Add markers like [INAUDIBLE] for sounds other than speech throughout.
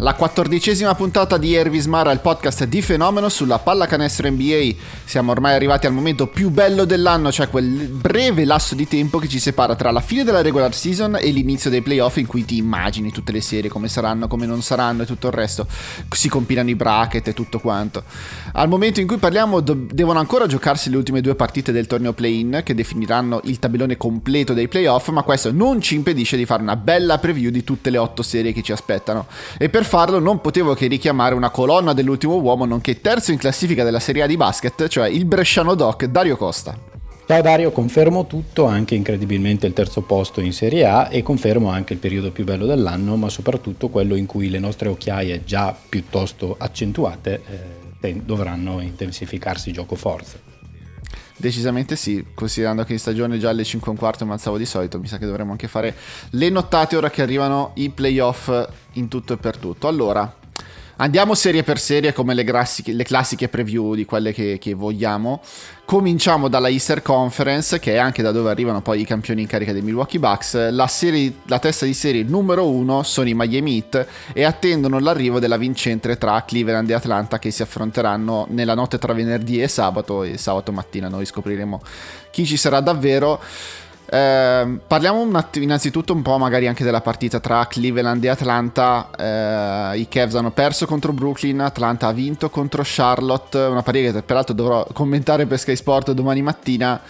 la quattordicesima puntata di Ervismara, il podcast di fenomeno sulla pallacanestro NBA. Siamo ormai arrivati al momento più bello dell'anno, cioè quel breve lasso di tempo che ci separa tra la fine della regular season e l'inizio dei playoff in cui ti immagini tutte le serie, come saranno, come non saranno e tutto il resto. Si compilano i bracket e tutto quanto. Al momento in cui parliamo do- devono ancora giocarsi le ultime due partite del torneo play-in che definiranno il tabellone completo dei playoff, ma questo non ci impedisce di fare una bella preview di tutte le otto serie che ci aspettano. E per farlo non potevo che richiamare una colonna dell'ultimo uomo, nonché terzo in classifica della Serie A di basket, cioè il Bresciano Doc Dario Costa. Ciao Dario, confermo tutto, anche incredibilmente il terzo posto in Serie A e confermo anche il periodo più bello dell'anno, ma soprattutto quello in cui le nostre occhiaie già piuttosto accentuate eh, dovranno intensificarsi gioco forza. Decisamente sì, considerando che in stagione già alle 5 e un quarto mazzavo di solito, mi sa che dovremmo anche fare le nottate ora che arrivano i playoff in tutto e per tutto. Allora, Andiamo serie per serie come le, classiche, le classiche preview di quelle che, che, vogliamo. Cominciamo dalla Easter Conference, che è anche da dove arrivano poi i campioni in carica dei Milwaukee Bucks. La, serie, la testa di serie numero uno sono i Miami Heat e attendono l'arrivo della vincente tra Cleveland e Atlanta che si affronteranno nella notte tra venerdì e sabato e sabato mattina noi scopriremo chi ci sarà davvero. Eh, parliamo un att- innanzitutto un po' magari anche della partita tra Cleveland e Atlanta. Eh, I Cavs hanno perso contro Brooklyn, Atlanta ha vinto contro Charlotte, una partita che peraltro dovrò commentare per Sky Sport domani mattina.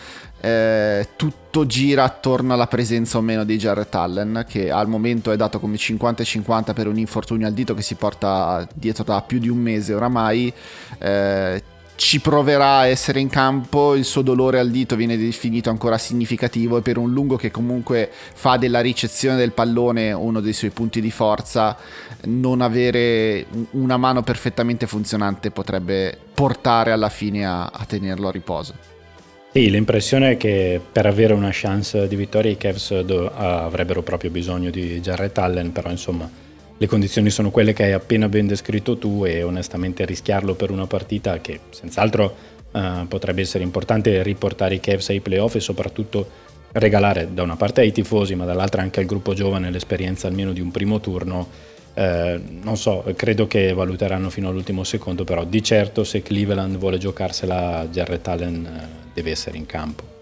Eh, tutto gira attorno alla presenza o meno di Jarrett Allen, che al momento è dato come 50-50 per un infortunio al dito che si porta dietro da più di un mese oramai. Eh, ci proverà a essere in campo, il suo dolore al dito viene definito ancora significativo e per un lungo che comunque fa della ricezione del pallone uno dei suoi punti di forza, non avere una mano perfettamente funzionante potrebbe portare alla fine a, a tenerlo a riposo. Sì, l'impressione è che per avere una chance di vittoria i Cavs do- avrebbero proprio bisogno di Jarrett Allen, però insomma le condizioni sono quelle che hai appena ben descritto tu e onestamente rischiarlo per una partita che senz'altro uh, potrebbe essere importante riportare i Cavs ai playoff e soprattutto regalare da una parte ai tifosi ma dall'altra anche al gruppo giovane l'esperienza almeno di un primo turno. Eh, non so, credo che valuteranno fino all'ultimo secondo, però di certo se Cleveland vuole giocarsela Jarrett Allen eh, deve essere in campo.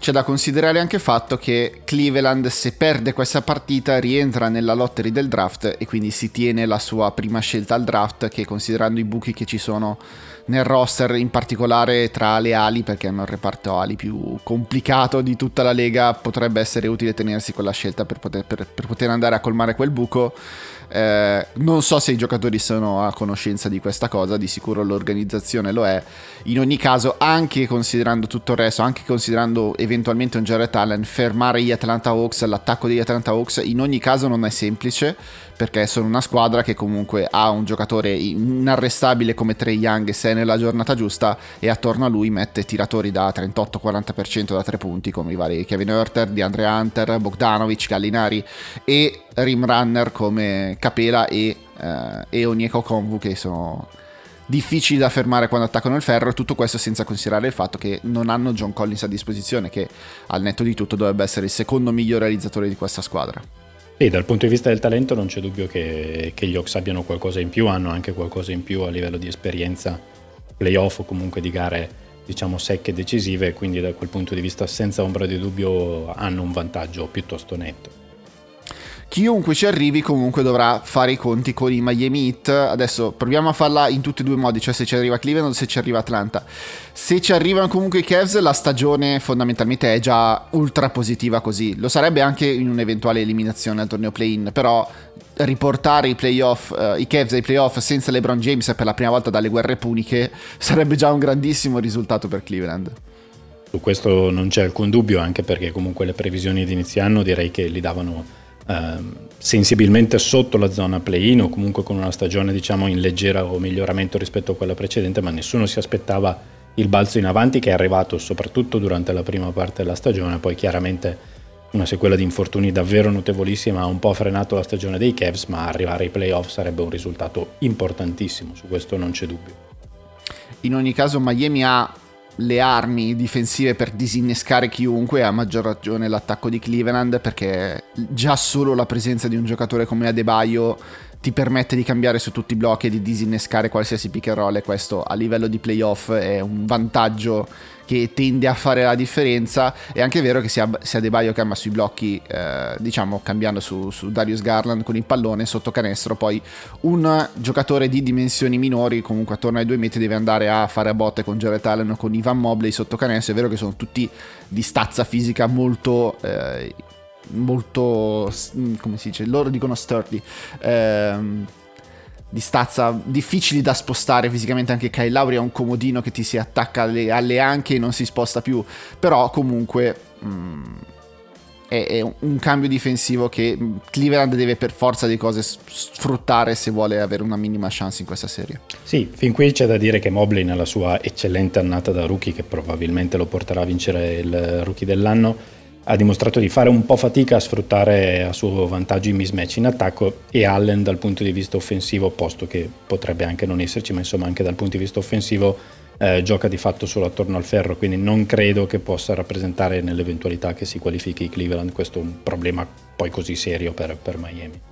C'è da considerare anche il fatto che Cleveland, se perde questa partita, rientra nella lottery del draft e quindi si tiene la sua prima scelta al draft, che considerando i buchi che ci sono nel roster, in particolare tra le ali, perché hanno il reparto ali più complicato di tutta la lega, potrebbe essere utile tenersi quella scelta per poter, per, per poter andare a colmare quel buco. Eh, non so se i giocatori sono a conoscenza di questa cosa, di sicuro l'organizzazione lo è. In ogni caso, anche considerando tutto il resto, anche considerando eventualmente un Jared Allen, fermare gli Atlanta Hawks, l'attacco degli Atlanta Hawks, in ogni caso non è semplice perché sono una squadra che comunque ha un giocatore inarrestabile come Trey Young se è nella giornata giusta e attorno a lui mette tiratori da 38-40% da tre punti come i vari Kevin Hurter, DeAndre Hunter, Bogdanovic, Gallinari e rim runner come Capela e, eh, e Onyeko Konvu che sono difficili da fermare quando attaccano il ferro, tutto questo senza considerare il fatto che non hanno John Collins a disposizione, che al netto di tutto dovrebbe essere il secondo migliore realizzatore di questa squadra. Sì, dal punto di vista del talento non c'è dubbio che, che gli Hawks abbiano qualcosa in più, hanno anche qualcosa in più a livello di esperienza playoff o comunque di gare diciamo secche e decisive, quindi da quel punto di vista senza ombra di dubbio hanno un vantaggio piuttosto netto chiunque ci arrivi comunque dovrà fare i conti con i Miami Heat. Adesso proviamo a farla in tutti e due i modi, cioè se ci arriva Cleveland o se ci arriva Atlanta. Se ci arrivano comunque i Cavs, la stagione fondamentalmente è già ultra positiva così. Lo sarebbe anche in un'eventuale eliminazione al torneo play-in, però riportare i playoff, uh, i Cavs ai playoff senza LeBron James per la prima volta dalle guerre puniche [LAUGHS] sarebbe già un grandissimo risultato per Cleveland. Su questo non c'è alcun dubbio, anche perché comunque le previsioni di inizio anno direi che li davano Ehm, sensibilmente sotto la zona play-in o comunque con una stagione diciamo in leggera o miglioramento rispetto a quella precedente, ma nessuno si aspettava il balzo in avanti che è arrivato soprattutto durante la prima parte della stagione, poi chiaramente una sequela di infortuni davvero notevolissima ha un po' frenato la stagione dei Cavs, ma arrivare ai playoff sarebbe un risultato importantissimo, su questo non c'è dubbio. In ogni caso Miami ha le armi difensive per disinnescare chiunque, a maggior ragione l'attacco di Cleveland, perché già solo la presenza di un giocatore come Adebayo ti permette di cambiare su tutti i blocchi e di disinnescare qualsiasi pick and roll e questo a livello di playoff è un vantaggio che tende a fare la differenza è anche vero che sia, sia De Baio che ama sui blocchi eh, diciamo cambiando su, su, Darius Garland con il pallone sotto canestro. Poi un giocatore di dimensioni minori comunque attorno ai due metri deve andare a fare a botte con Jared Allen o con Ivan Mobley sotto canestro. È vero che sono tutti di stazza fisica molto eh, molto, come si dice, loro dicono sturdy, ehm, di stazza difficili da spostare fisicamente anche Kyle Lauri ha un comodino che ti si attacca alle, alle anche e non si sposta più però comunque mm, è, è, un cambio difensivo che Cleveland deve per forza di cose sfruttare se vuole avere una minima chance in questa serie. Sì, fin qui c'è da dire che Mobley nella sua eccellente annata da rookie che probabilmente lo porterà a vincere il rookie dell'anno ha dimostrato di fare un po' fatica a sfruttare a suo vantaggio i mismatch in attacco e Allen dal punto di vista offensivo, posto che potrebbe anche non esserci, ma insomma anche dal punto di vista offensivo eh, gioca di fatto solo attorno al ferro, quindi non credo che possa rappresentare nell'eventualità che si qualifichi Cleveland questo un problema poi così serio per, per Miami.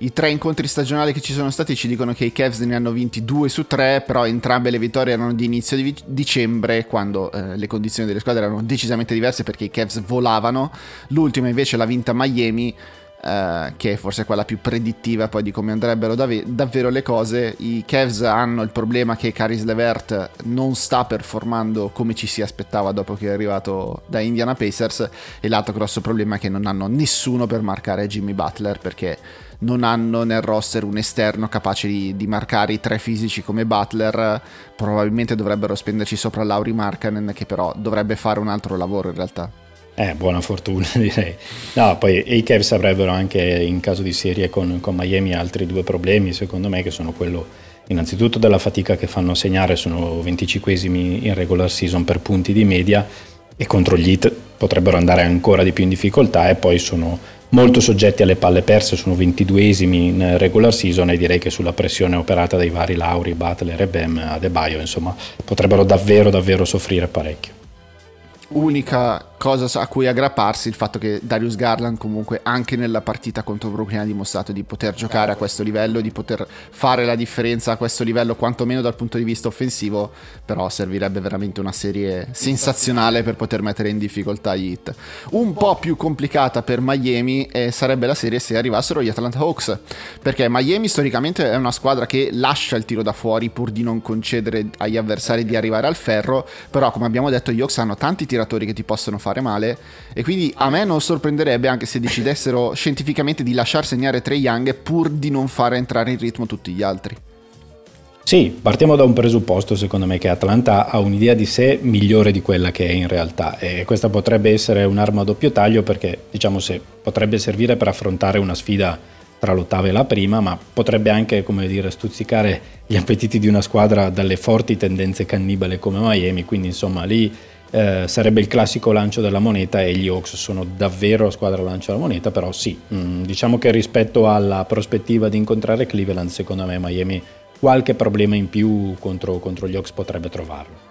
I tre incontri stagionali che ci sono stati ci dicono che i Cavs ne hanno vinti due su tre, però entrambe le vittorie erano di inizio di dicembre, quando eh, le condizioni delle squadre erano decisamente diverse perché i Cavs volavano. L'ultima invece l'ha vinta Miami, eh, che è forse quella più predittiva poi di come andrebbero dav- davvero le cose. I Cavs hanno il problema che Caris Levert non sta performando come ci si aspettava dopo che è arrivato da Indiana Pacers e l'altro grosso problema è che non hanno nessuno per marcare Jimmy Butler perché non hanno nel roster un esterno capace di, di marcare i tre fisici come Butler, probabilmente dovrebbero spenderci sopra Lauri Markkanen che però dovrebbe fare un altro lavoro in realtà. Eh, buona fortuna [LAUGHS] direi. No, poi i Cavs avrebbero anche in caso di serie con, con Miami altri due problemi secondo me che sono quello innanzitutto della fatica che fanno segnare, sono 25esimi in regular season per punti di media e contro gli hit potrebbero andare ancora di più in difficoltà e poi sono molto soggetti alle palle perse, sono 22esimi in regular season e direi che sulla pressione operata dai vari Lauri, Butler e Bem a De Baio, insomma, potrebbero davvero davvero soffrire parecchio. Unica cosa a cui aggrapparsi il fatto che Darius Garland comunque anche nella partita contro Brooklyn ha dimostrato di poter giocare a questo livello, di poter fare la differenza a questo livello quantomeno dal punto di vista offensivo, però servirebbe veramente una serie sensazionale per poter mettere in difficoltà gli hit. Un po' più complicata per Miami eh, sarebbe la serie se arrivassero gli Atlanta Hawks, perché Miami storicamente è una squadra che lascia il tiro da fuori pur di non concedere agli avversari di arrivare al ferro, però come abbiamo detto gli Hawks hanno tanti tiratori che ti possono fare male. E quindi a me non sorprenderebbe anche se decidessero [LAUGHS] scientificamente di lasciar segnare Trey Young pur di non fare entrare in ritmo tutti gli altri. Sì, partiamo da un presupposto secondo me che Atlanta ha un'idea di sé migliore di quella che è in realtà. E questa potrebbe essere un'arma a doppio taglio perché diciamo se potrebbe servire per affrontare una sfida tra l'ottava e la prima, ma potrebbe anche, come dire, stuzzicare gli appetiti di una squadra dalle forti tendenze cannibale come Miami, quindi insomma lì eh, sarebbe il classico lancio della moneta e gli Hawks sono davvero la squadra lancio della moneta, però sì, mh, mm, diciamo che rispetto alla prospettiva di incontrare Cleveland, secondo me Miami qualche problema in più contro, contro gli Hawks potrebbe trovarlo.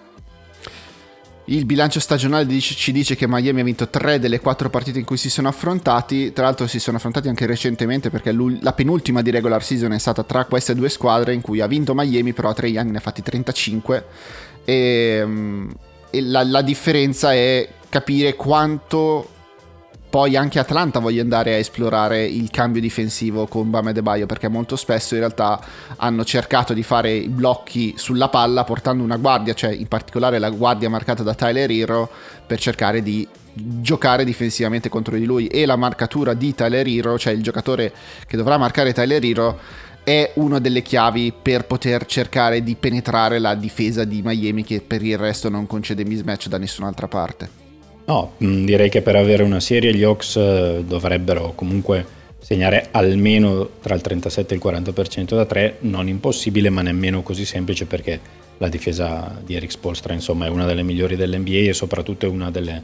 Il bilancio stagionale ci dice che Miami ha vinto tre delle quattro partite in cui si sono affrontati, tra l'altro si sono affrontati anche recentemente perché la penultima di regular season è stata tra queste due squadre in cui ha vinto Miami, però a tre anni ne ha fatti 35 e mm, e la, la differenza è capire quanto poi anche Atlanta voglia andare a esplorare il cambio difensivo con Bam e Baio perché molto spesso in realtà hanno cercato di fare i blocchi sulla palla portando una guardia, cioè in particolare la guardia marcata da Tyler Hero per cercare di giocare difensivamente contro di lui. E la marcatura di Tyler Hero, cioè il giocatore che dovrà marcare Tyler Hero è una delle chiavi per poter cercare di penetrare la difesa di Miami che per il resto non concede mismatch da nessun'altra parte. No, mm, direi che per avere una serie gli Hawks eh, dovrebbero comunque segnare almeno tra il 37 e il 40% da 3, non impossibile ma nemmeno così semplice perché la difesa di Eric Spolstra insomma è una delle migliori dell'NBA e soprattutto è una delle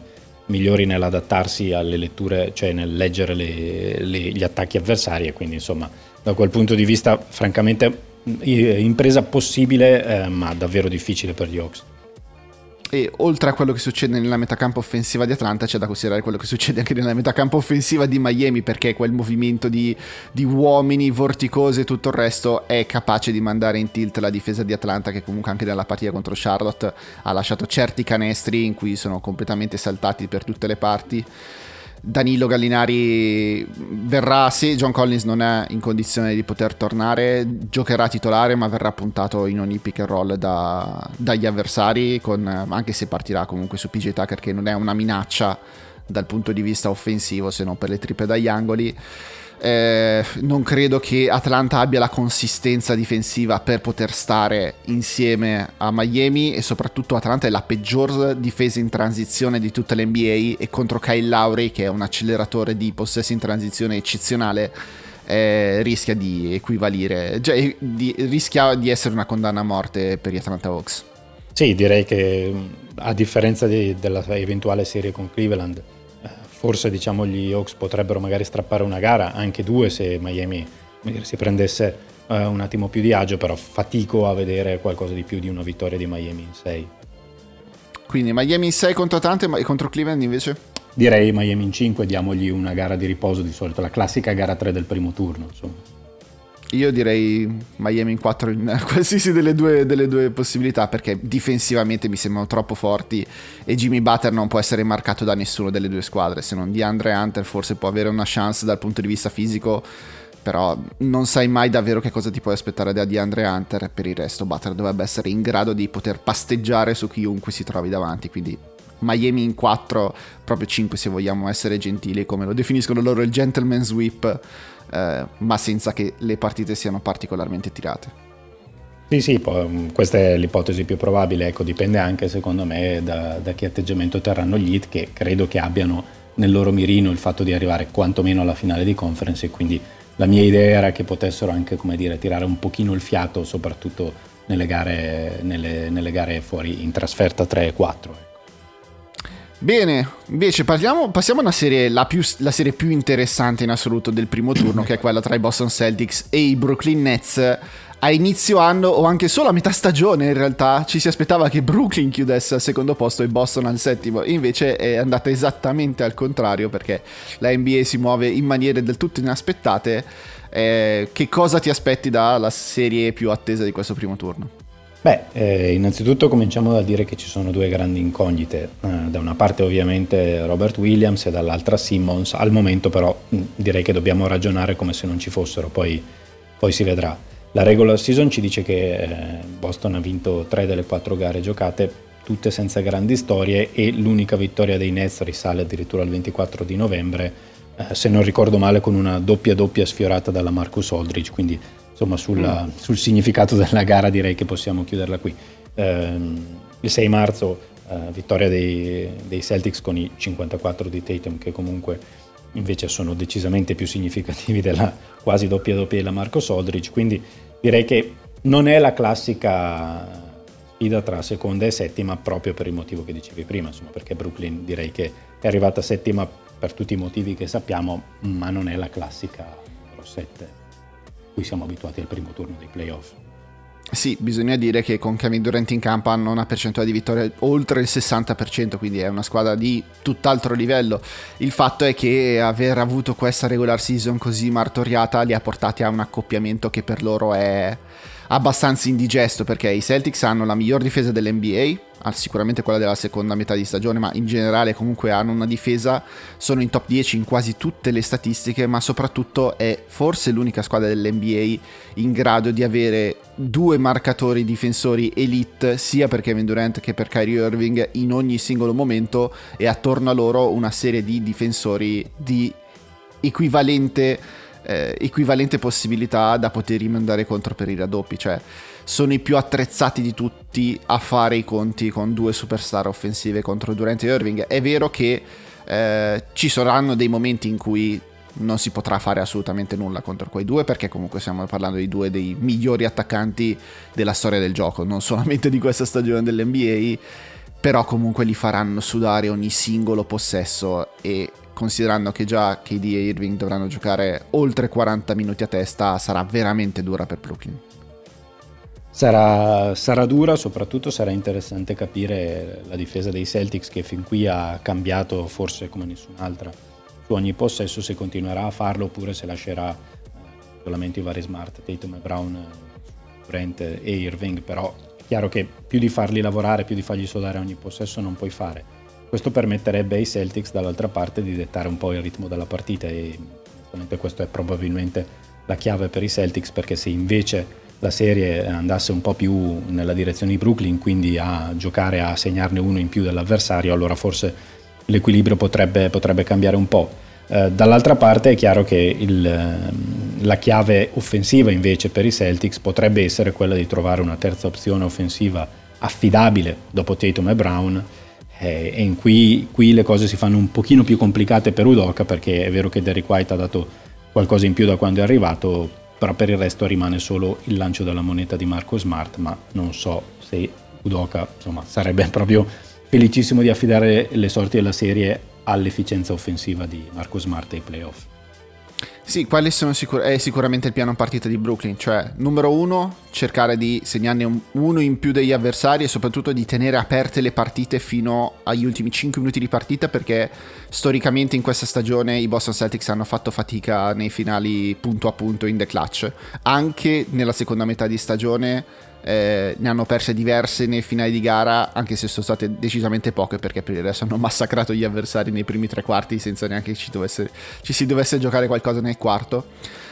migliori nell'adattarsi alle letture, cioè nel leggere le, le, gli attacchi avversari e quindi insomma da quel punto di vista francamente impresa possibile eh, ma davvero difficile per gli Hawks. E oltre a quello che succede nella metacampo offensiva di Atlanta, c'è da considerare quello che succede anche nella metacampo offensiva di Miami, perché quel movimento di, di uomini vorticosi e tutto il resto è capace di mandare in tilt la difesa di Atlanta, che comunque anche nella partita contro Charlotte ha lasciato certi canestri in cui sono completamente saltati per tutte le parti. Danilo Gallinari verrà, se John Collins non è in condizione di poter tornare, giocherà titolare ma verrà puntato in ogni pick and roll da, dagli avversari, con, anche se partirà comunque su PJ Tucker che non è una minaccia dal punto di vista offensivo se non per le triple dagli angoli. Eh, non credo che Atlanta abbia la consistenza difensiva per poter stare insieme a Miami e soprattutto Atlanta è la peggior difesa in transizione di tutta l'NBA e contro Kyle Lowry che è un acceleratore di possessi in transizione eccezionale eh, rischia di equivalire, cioè, di, rischia di essere una condanna a morte per gli Atlanta Hawks. Sì, direi che a differenza di, della eventuale serie con Cleveland forse diciamo, gli Hawks potrebbero magari strappare una gara, anche due se Miami dire, si prendesse uh, un attimo più di agio, però fatico a vedere qualcosa di più di una vittoria di Miami in 6. Quindi Miami in 6 contro Atlanta e contro Cleveland invece? Direi Miami in 5, diamogli una gara di riposo di solito, la classica gara 3 del primo turno. Insomma. Io direi Miami in 4 in [LAUGHS] qualsiasi delle due, delle due, possibilità perché difensivamente mi sembrano troppo forti e Jimmy Butler non può essere marcato da nessuno delle due squadre, se non di Andre Hunter forse può avere una chance dal punto di vista fisico, però non sai mai davvero che cosa ti puoi aspettare da DeAndre Hunter, per il resto Butler dovrebbe essere in grado di poter pasteggiare su chiunque si trovi davanti, quindi Miami in 4, proprio 5 se vogliamo essere gentili, come lo definiscono loro il gentleman sweep eh, ma senza che le partite siano particolarmente tirate. Sì, sì, mm, questa è l'ipotesi più probabile, ecco, dipende anche secondo me da, da che atteggiamento terranno gli hit che credo che abbiano nel loro mirino il fatto di arrivare quantomeno alla finale di conference e quindi la mia idea era che potessero anche come dire, tirare un pochino il fiato soprattutto nelle gare, nelle, nelle gare fuori in trasferta 3 e 4. Bene, invece parliamo, passiamo a una serie, la, più, la, serie più interessante in assoluto del primo turno, che è quella tra i Boston Celtics e i Brooklyn Nets. A inizio anno o anche solo a metà stagione in realtà ci si aspettava che Brooklyn chiudesse al secondo posto e Boston al settimo, invece è andata esattamente al contrario perché la NBA si muove in maniere del tutto inaspettate. Eh, che cosa ti aspetti dalla serie più attesa di questo primo turno? Beh, eh, innanzitutto cominciamo da dire che ci sono due grandi incognite. Eh, da una parte ovviamente Robert Williams e dall'altra Simmons. Al momento però mh, direi che dobbiamo ragionare come se non ci fossero, poi, poi si vedrà. La regular season ci dice che eh, Boston ha vinto tre delle quattro gare giocate, tutte senza grandi storie e l'unica vittoria dei Nets risale addirittura al 24 di novembre, eh, se non ricordo male con una doppia doppia sfiorata dalla Marcus Aldridge, quindi insomma sulla, mm. sul significato della gara direi che possiamo chiuderla qui. Eh, il 6 marzo eh, vittoria dei, dei, Celtics con i 54 di Tatum che comunque invece sono decisamente più significativi della quasi doppia doppia della Marco Soldridge, quindi direi che non è la classica sfida tra seconda e settima proprio per il motivo che dicevi prima, insomma, perché Brooklyn direi che è arrivata settima per tutti i motivi che sappiamo, ma non è la classica numero 7 cui siamo abituati al primo turno dei playoff. Sì, bisogna dire che con Kevin Durant in campo hanno una percentuale di vittoria oltre il 60%, quindi è una squadra di tutt'altro livello. Il fatto è che aver avuto questa regular season così martoriata li ha portati a un accoppiamento che per loro è abbastanza indigesto perché i Celtics hanno la miglior difesa dell'NBA, sicuramente quella della seconda metà di stagione, ma in generale comunque hanno una difesa, sono in top 10 in quasi tutte le statistiche, ma soprattutto è forse l'unica squadra dell'NBA in grado di avere due marcatori difensori elite sia per Kevin Durant che per Kyrie Irving in ogni singolo momento e attorno a loro una serie di difensori di equivalente eh, equivalente possibilità da poter mandare contro per i raddoppi, cioè sono i più attrezzati di tutti a fare i conti con due superstar offensive contro Durant e Irving. È vero che eh, ci saranno dei momenti in cui non si potrà fare assolutamente nulla contro quei due perché comunque stiamo parlando di due dei migliori attaccanti della storia del gioco, non solamente di questa stagione dell'NBA però comunque li faranno sudare ogni singolo possesso e considerando che già KD e Irving dovranno giocare oltre 40 minuti a testa, sarà veramente dura per Brooklyn. Sarà, sarà, dura, soprattutto sarà interessante capire la difesa dei Celtics che fin qui ha cambiato forse come nessun'altra su ogni possesso se continuerà a farlo oppure se lascerà eh, solamente i vari smart, Tatum e Brown, Brent e Irving, però è chiaro che più di farli lavorare, più di fargli sudare ogni possesso non puoi fare. Questo permetterebbe ai Celtics dall'altra parte di dettare un po' il ritmo della partita e questo è probabilmente la chiave per i Celtics perché se invece la serie andasse un po' più nella direzione di Brooklyn, quindi a giocare a segnarne uno in più dell'avversario, allora forse l'equilibrio potrebbe, potrebbe cambiare un po'. Eh, dall'altra parte è chiaro che il, ehm, la chiave offensiva invece per i Celtics potrebbe essere quella di trovare una terza opzione offensiva affidabile dopo Tatum e Brown eh, e cui, qui le cose si fanno un pochino più complicate per Udoca perché è vero che Derrick White ha dato qualcosa in più da quando è arrivato, però per il resto rimane solo il lancio della moneta di Marco Smart, ma non so se Udoca insomma, sarebbe proprio felicissimo di affidare le sorti della serie all'efficienza offensiva di Marco Smart ai playoff. Sì, quelli sono sicur- è sicuramente il piano partita di Brooklyn, cioè numero uno, cercare di segnarne un- uno in più degli avversari e soprattutto di tenere aperte le partite fino agli ultimi 5 minuti di partita perché storicamente in questa stagione i Boston Celtics hanno fatto fatica nei finali punto a punto in the clutch, anche nella seconda metà di stagione eh, ne hanno perse diverse nei finali di gara, anche se sono state decisamente poche perché per il resto hanno massacrato gli avversari nei primi tre quarti senza neanche che ci, dovesse, ci si dovesse giocare qualcosa nel quarto.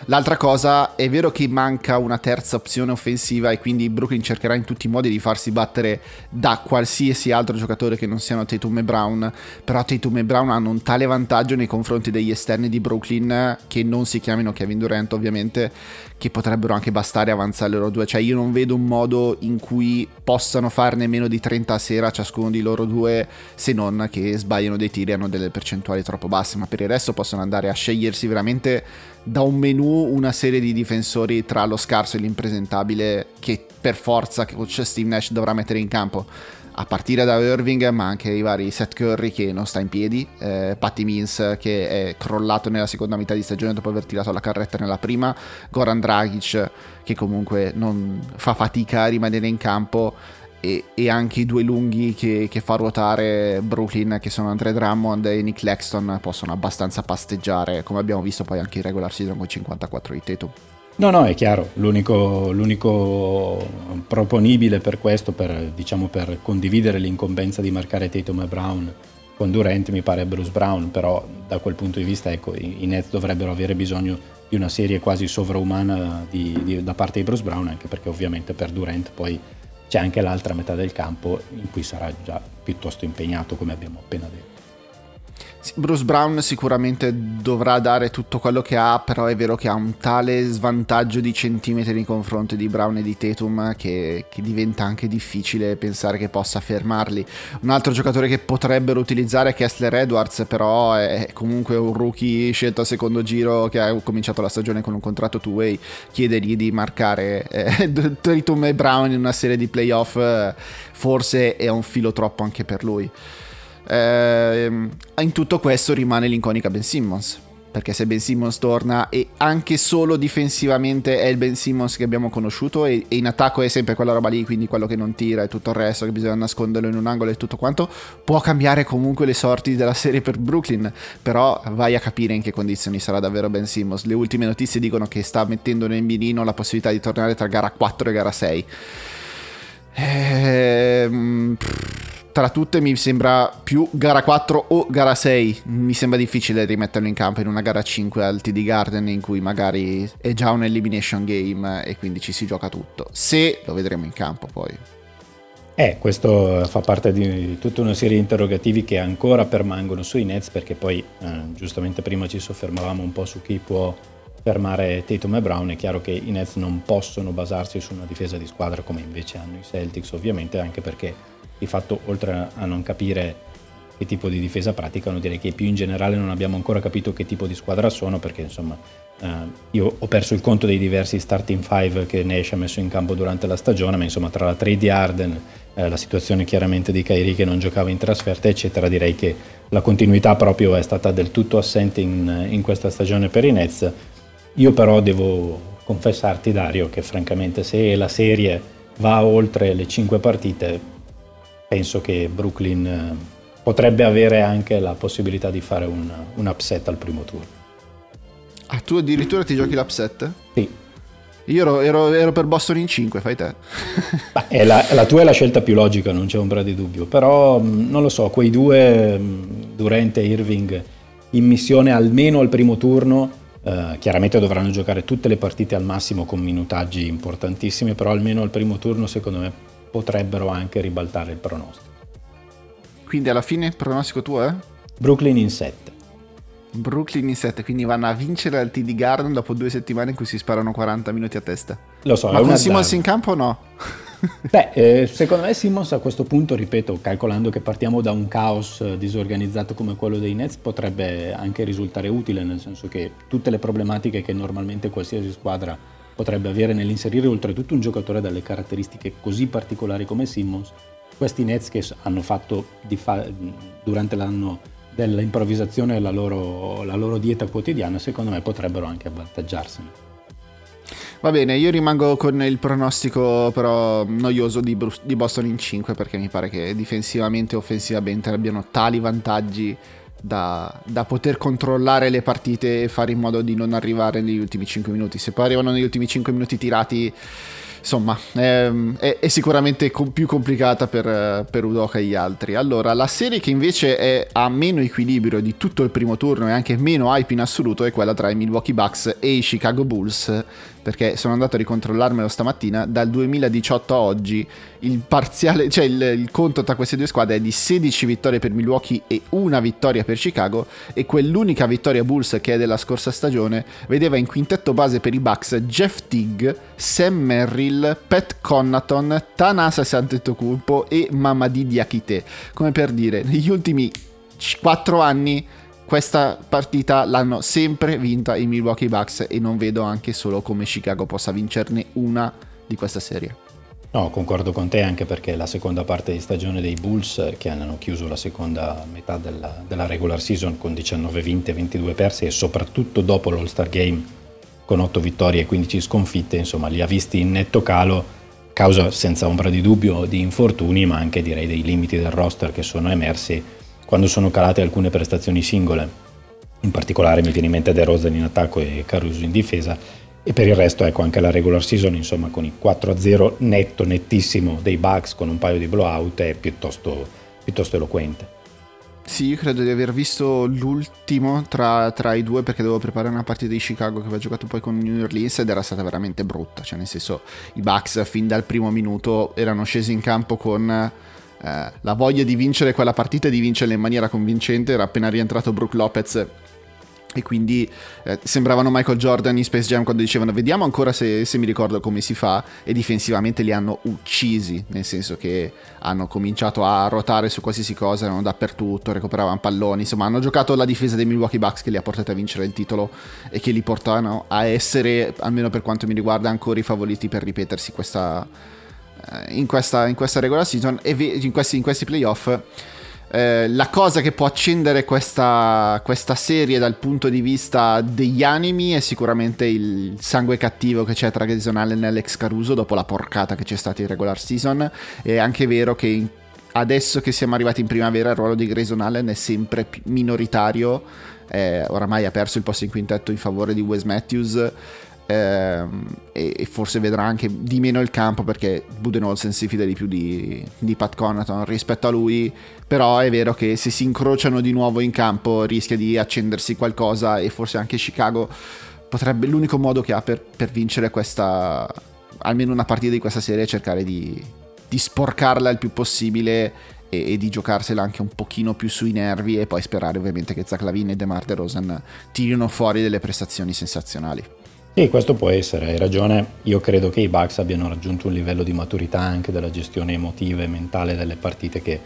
L'altra cosa, è vero che manca una terza opzione offensiva e quindi Brooklyn cercherà in tutti i modi di farsi battere da qualsiasi altro giocatore che non siano Tatum e Brown, però Tatum e Brown hanno un tale vantaggio nei confronti degli esterni di Brooklyn che non si chiamino Kevin Durant ovviamente, che potrebbero anche bastare avanzare loro due. Cioè io non vedo un modo in cui possano farne meno di 30 a sera ciascuno di loro due, se non che sbagliano dei tiri e hanno delle percentuali troppo basse, ma per il resto possono andare a scegliersi veramente da un menu una serie di difensori tra lo scarso e l'impresentabile che per forza coach Steve Nash dovrà mettere in campo. A partire da Irving, ma anche i vari Seth Curry che non sta in piedi, eh, Patty Means che è crollato nella seconda metà di stagione dopo aver tirato la carretta nella prima, Goran Dragic che comunque non fa fatica a rimanere in campo e, e anche i due lunghi che, che, fa ruotare Brooklyn che sono Andre Drummond e Nick Lexton possono abbastanza pasteggiare come abbiamo visto poi anche in regular season con 54 di Tatum. No, no, è chiaro, l'unico, l'unico proponibile per questo, per, diciamo, per condividere l'incombenza di marcare Tatum e Brown con Durant mi pare Bruce Brown, però da quel punto di vista ecco, i, i Nets dovrebbero avere bisogno di una serie quasi sovraumana di, di, da parte di Bruce Brown, anche perché ovviamente per Durant poi c'è anche l'altra metà del campo in cui sarà già piuttosto impegnato, come abbiamo appena detto. Bruce Brown sicuramente dovrà dare tutto quello che ha, però è vero che ha un tale svantaggio di centimetri nei confronti di Brown e di Tatum che, che, diventa anche difficile pensare che possa fermarli. Un altro giocatore che potrebbero utilizzare è Kessler Edwards, però è comunque un rookie scelto al secondo giro che ha cominciato la stagione con un contratto two-way, chiedergli di marcare eh, [LAUGHS] Tatum e Brown in una serie di playoff eh, forse è un filo troppo anche per lui. Eh, in tutto questo rimane l'inconica Ben Simmons. Perché se Ben Simmons torna e anche solo difensivamente è il Ben Simmons che abbiamo conosciuto e, e, in attacco è sempre quella roba lì, quindi quello che non tira e tutto il resto che bisogna nasconderlo in un angolo e tutto quanto, può cambiare comunque le sorti della serie per Brooklyn, però vai a capire in che condizioni sarà davvero Ben Simmons. Le ultime notizie dicono che sta mettendo nel mirino la possibilità di tornare tra gara 4 e gara 6. Ehm... Pff tra tutte mi sembra più gara 4 o gara 6. Mi sembra difficile rimetterlo in campo in una gara 5 al TD Garden in cui magari è già un elimination game e quindi ci si gioca tutto. Se lo vedremo in campo poi. Eh, questo fa parte di tutta una serie di interrogativi che ancora permangono sui Nets perché poi eh, giustamente prima ci soffermavamo un po' su chi può fermare Tatum e Brown. È chiaro che i Nets non possono basarsi su una difesa di squadra come invece hanno i Celtics ovviamente anche perché di fatto oltre a non capire che tipo di difesa praticano, direi che più in generale non abbiamo ancora capito che tipo di squadra sono perché insomma eh, io ho perso il conto dei diversi starting five che Nash ha messo in campo durante la stagione, ma insomma tra la trade di Arden, eh, la situazione chiaramente di Kairi che non giocava in trasferta eccetera, direi che la continuità proprio è stata del tutto assente in, in questa stagione per i Nets. Io però devo confessarti Dario che francamente se la serie va oltre le 5 partite penso che Brooklyn eh, potrebbe avere anche la possibilità di fare un, un upset al primo turno. Ah, tu addirittura ti giochi l'upset? Sì. Io ero, ero, ero per Boston in 5, fai te. [LAUGHS] Beh, la, la, tua è la scelta più logica, non c'è ombra di dubbio, però non lo so, quei due, Durant e Irving, in missione almeno al primo turno, eh, chiaramente dovranno giocare tutte le partite al massimo con minutaggi importantissimi, però almeno al primo turno secondo me potrebbero anche ribaltare il pronostico. Quindi alla fine il pronostico tuo è? Brooklyn in 7. Brooklyn in 7, quindi vanno a vincere al TD Garden dopo due settimane in cui si sparano 40 minuti a testa. Lo so, Ma con Simmons in campo o no? [LAUGHS] Beh, eh, secondo me Simmons a questo punto, ripeto, calcolando che partiamo da un caos eh, disorganizzato come quello dei Nets, potrebbe anche risultare utile, nel senso che tutte le problematiche che normalmente qualsiasi squadra potrebbe avere nell'inserire oltretutto un giocatore dalle caratteristiche così particolari come Simmons, questi Nets che hanno fatto fa- durante l'anno dell'improvvisazione la loro, la loro dieta quotidiana, secondo me potrebbero anche avvantaggiarsene. Va bene, io rimango con il pronostico però noioso di, Boston in 5 perché mi pare che difensivamente e offensivamente abbiano tali vantaggi da, da, poter controllare le partite e fare in modo di non arrivare negli ultimi 5 minuti. Se poi arrivano negli ultimi 5 minuti tirati insomma, è, è, è sicuramente com- più complicata per, per, Udoka e gli altri. Allora, la serie che invece è, ha meno equilibrio di tutto il primo turno e anche meno hype in assoluto è quella tra i Milwaukee Bucks e i Chicago Bulls perché sono andato a ricontrollarmelo stamattina, dal 2018 a oggi il parziale, cioè il, il, conto tra queste due squadre è di 16 vittorie per Milwaukee e una vittoria per Chicago e quell'unica vittoria Bulls che è della scorsa stagione vedeva in quintetto base per i Bucks Jeff Tigg, Sam Merrill, Pat Connaughton, Tanasa Santetokounmpo e Mamadi Diakite, come per dire, negli ultimi 4 anni questa partita l'hanno sempre vinta i Milwaukee Bucks e non vedo anche solo come Chicago possa vincerne una di questa serie. No, concordo con te anche perché la seconda parte di stagione dei Bulls che hanno chiuso la seconda metà della, della regular season con 19 vinte e 22 perse e soprattutto dopo l'All-Star Game con 8 vittorie e 15 sconfitte, insomma li ha visti in netto calo, causa senza ombra di dubbio di infortuni ma anche direi dei limiti del roster che sono emersi quando sono calate alcune prestazioni singole. In particolare mi viene in mente De Rosen in attacco e Caruso in difesa. E per il resto, ecco, anche la regular season, insomma, con il 4-0 netto, nettissimo dei Bucks con un paio di blowout è piuttosto, piuttosto eloquente. Sì, io credo di aver visto l'ultimo tra, tra, i due perché dovevo preparare una partita di Chicago che aveva giocato poi con New Orleans ed era stata veramente brutta. Cioè, nel senso, i Bucks fin dal primo minuto erano scesi in campo con eh, la voglia di vincere quella partita e di vincerla in maniera convincente. Era appena rientrato Brooke Lopez e quindi eh, sembravano Michael Jordan in Space Jam quando dicevano vediamo ancora se, se, mi ricordo come si fa e difensivamente li hanno uccisi nel senso che hanno cominciato a ruotare su qualsiasi cosa erano dappertutto recuperavano palloni insomma hanno giocato la difesa dei Milwaukee Bucks che li ha portati a vincere il titolo e che li portano a essere almeno per quanto mi riguarda ancora i favoriti per ripetersi questa in questa, in questa regular season e in questi, in questi playoff. Eh, la cosa che può accendere questa, questa, serie dal punto di vista degli animi è sicuramente il sangue cattivo che c'è tra Grayson Allen e Alex Caruso dopo la porcata che c'è stata in regular season. È anche vero che adesso che siamo arrivati in primavera il ruolo di Grayson Allen è sempre minoritario. Eh, oramai ha perso il posto in quintetto in favore di Wes Matthews ehm, e, forse vedrà anche di meno il campo perché Budenholzen si fida di più di, di Pat Connaughton rispetto a lui però è vero che se si incrociano di nuovo in campo rischia di accendersi qualcosa e forse anche Chicago potrebbe l'unico modo che ha per, per vincere questa almeno una partita di questa serie è cercare di, di sporcarla il più possibile e, e, di giocarsela anche un pochino più sui nervi e poi sperare ovviamente che Zach Lavin e DeMar DeRozan tirino fuori delle prestazioni sensazionali. Sì, questo può essere, hai ragione. Io credo che i Bucks abbiano raggiunto un livello di maturità anche della gestione emotiva e mentale delle partite che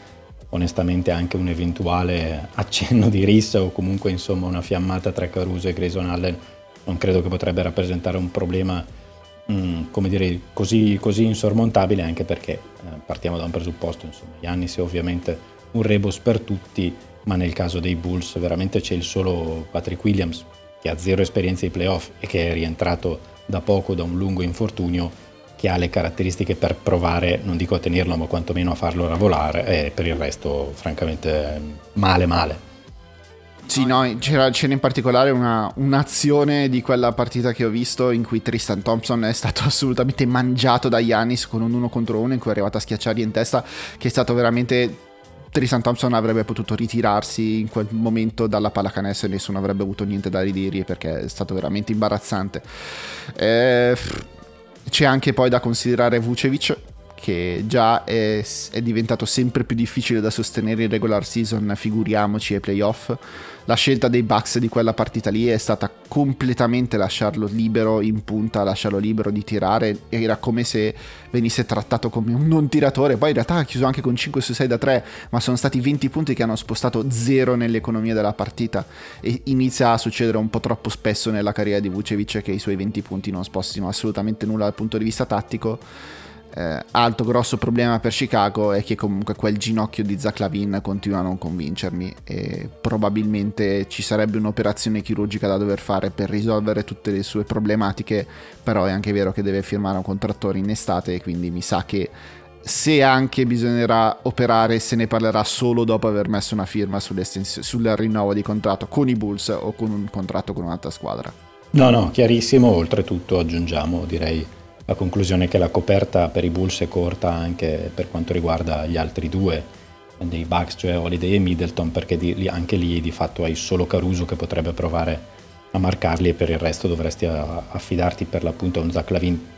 onestamente anche un eventuale [LAUGHS] accenno di rissa o comunque insomma una fiammata tra Caruso e Grayson Allen non credo che potrebbe rappresentare un problema mh, mm, come dire, così, così, insormontabile anche perché eh, partiamo da un presupposto, insomma, Giannis è ovviamente un rebus per tutti, ma nel caso dei Bulls veramente c'è il solo Patrick Williams che ha zero esperienza ai playoff e che è rientrato da poco da un lungo infortunio che ha le caratteristiche per provare, non dico a tenerlo, ma quantomeno a farlo lavorare e per il resto francamente male male. Sì, no, c'era, c'era in particolare una, un'azione di quella partita che ho visto in cui Tristan Thompson è stato [LAUGHS] assolutamente mangiato da Yanis con un uno contro uno in cui è arrivato a schiacciargli in testa, che è stato veramente... Tristan Thompson avrebbe potuto ritirarsi in quel momento dalla pallacanestro e nessuno avrebbe avuto niente da ridire perché è stato veramente imbarazzante. Eh, c'è anche poi da considerare Vucevic che già è, è, diventato sempre più difficile da sostenere in regular season, figuriamoci ai playoff. La scelta dei Bucks di quella partita lì è stata completamente lasciarlo libero in punta, lasciarlo libero di tirare, era come se venisse trattato come un non tiratore, poi in realtà ha chiuso anche con 5 su 6 da 3, ma sono stati 20 punti che hanno spostato zero nell'economia della partita. E inizia a succedere un po' troppo spesso nella carriera di Vucevic che i suoi 20 punti non spostino assolutamente nulla dal punto di vista tattico eh, altro grosso problema per Chicago è che comunque quel ginocchio di Zach Lavin continua a non convincermi e probabilmente ci sarebbe un'operazione chirurgica da dover fare per risolvere tutte le sue problematiche, però è anche vero che deve firmare un contrattore in estate quindi mi sa che se anche bisognerà operare se ne parlerà solo dopo aver messo una firma sul rinnovo di contratto con i Bulls o con un contratto con un'altra squadra. No, no, chiarissimo, oltretutto aggiungiamo direi la conclusione che la coperta per i Bulls è corta anche per quanto riguarda gli altri due dei Bucks, cioè Holiday e Middleton, perché di, anche lì di fatto hai solo Caruso che potrebbe provare a marcarli e per il resto dovresti affidarti per l'appunto a un Zach Lavin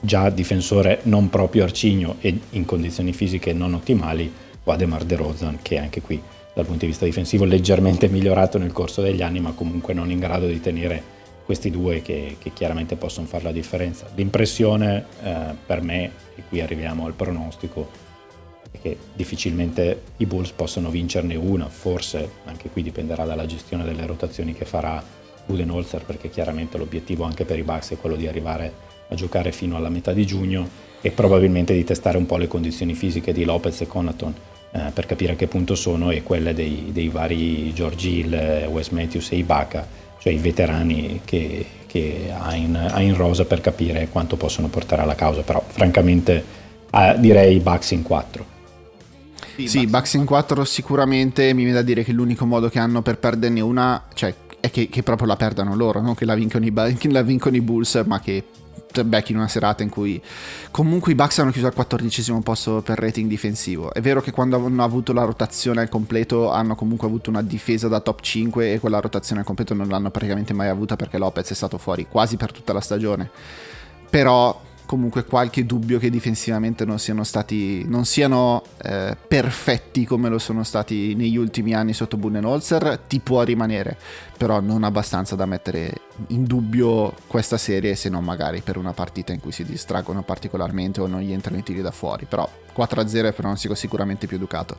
già difensore non proprio arcigno e in condizioni fisiche non ottimali o a DeMar DeRozan che anche qui dal punto di vista difensivo leggermente migliorato nel corso degli anni ma comunque non in grado di tenere questi due che, che, chiaramente possono fare la differenza. L'impressione eh, per me, e qui arriviamo al pronostico, è che difficilmente i Bulls possano vincerne una, forse anche qui dipenderà dalla gestione delle rotazioni che farà Budenholzer, perché chiaramente l'obiettivo anche per i Bucks è quello di arrivare a giocare fino alla metà di giugno e probabilmente di testare un po' le condizioni fisiche di Lopez e Conaton eh, per capire a che punto sono e quelle dei, dei vari George Hill, Wes Matthews e Ibaka cioè i veterani che, che ha, in, ha, in, rosa per capire quanto possono portare alla causa, però francamente eh, direi Bucks in 4. Sì, Bucks in 4 sicuramente mi viene da dire che l'unico modo che hanno per perderne una, cioè è che, che proprio la perdano loro, non che la vincono i, [LAUGHS] che la vincono i Bulls, ma che becchi in una serata in cui comunque i Bucks hanno chiuso al quattordicesimo posto per rating difensivo. È vero che quando hanno avuto la rotazione al completo hanno comunque avuto una difesa da top 5 e quella rotazione al completo non l'hanno praticamente mai avuta perché Lopez è stato fuori quasi per tutta la stagione. Però comunque qualche dubbio che difensivamente non siano stati non siano eh, perfetti come lo sono stati negli ultimi anni sotto Bunnenholzer ti può rimanere però non abbastanza da mettere in dubbio questa serie se non magari per una partita in cui si distraggono particolarmente o non gli entrano i tiri da fuori però 4-0 è pronostico sicuramente più educato.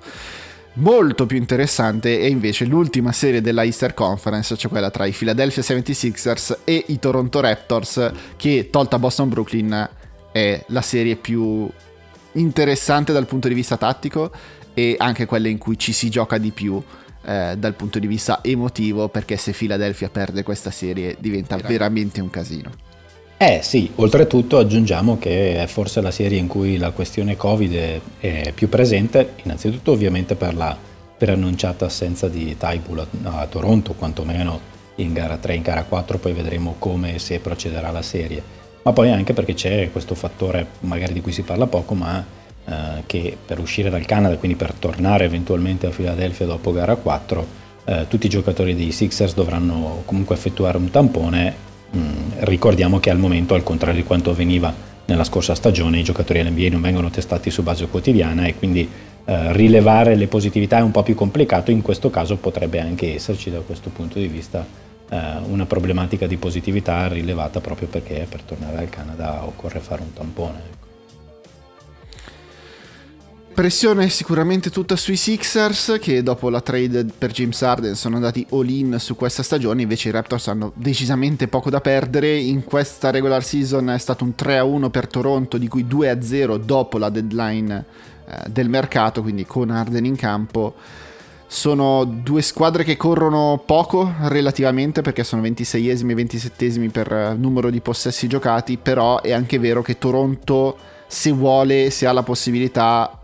Molto più interessante è invece l'ultima serie della Easter Conference, cioè quella tra i Philadelphia 76ers e i Toronto Raptors, che tolta Boston Brooklyn è la serie più interessante dal punto di vista tattico e anche quella in cui ci si gioca di più eh, dal punto di vista emotivo perché se Philadelphia perde questa serie diventa veramente un casino. Eh sì, oltretutto aggiungiamo che è forse la serie in cui la questione Covid è, più presente, innanzitutto ovviamente per la per annunciata assenza di Taibul a, a Toronto, quantomeno in gara 3, in gara 4, poi vedremo come e se procederà la serie ma poi anche perché c'è questo fattore magari di cui si parla poco, ma eh, che per uscire dal Canada, quindi per tornare eventualmente a Philadelphia dopo gara 4, eh, tutti i giocatori dei Sixers dovranno comunque effettuare un tampone. Mm, ricordiamo che al momento, al contrario di quanto avveniva nella scorsa stagione, i giocatori dell'NBA non vengono testati su base quotidiana e quindi eh, rilevare le positività è un po' più complicato, in questo caso potrebbe anche esserci da questo punto di vista una problematica di positività rilevata proprio perché per tornare al Canada occorre fare un tampone. Ecco. Pressione sicuramente tutta sui Sixers che dopo la trade per James Harden sono andati all in su questa stagione, invece i Raptors hanno decisamente poco da perdere, in questa regular season è stato un 3-1 per Toronto di cui 2-0 dopo la deadline eh, del mercato, quindi con Harden in campo. Sono due squadre che corrono poco relativamente perché sono 26esimi e 27esimi per eh, numero di possessi giocati, però è anche vero che Toronto se vuole, se ha la possibilità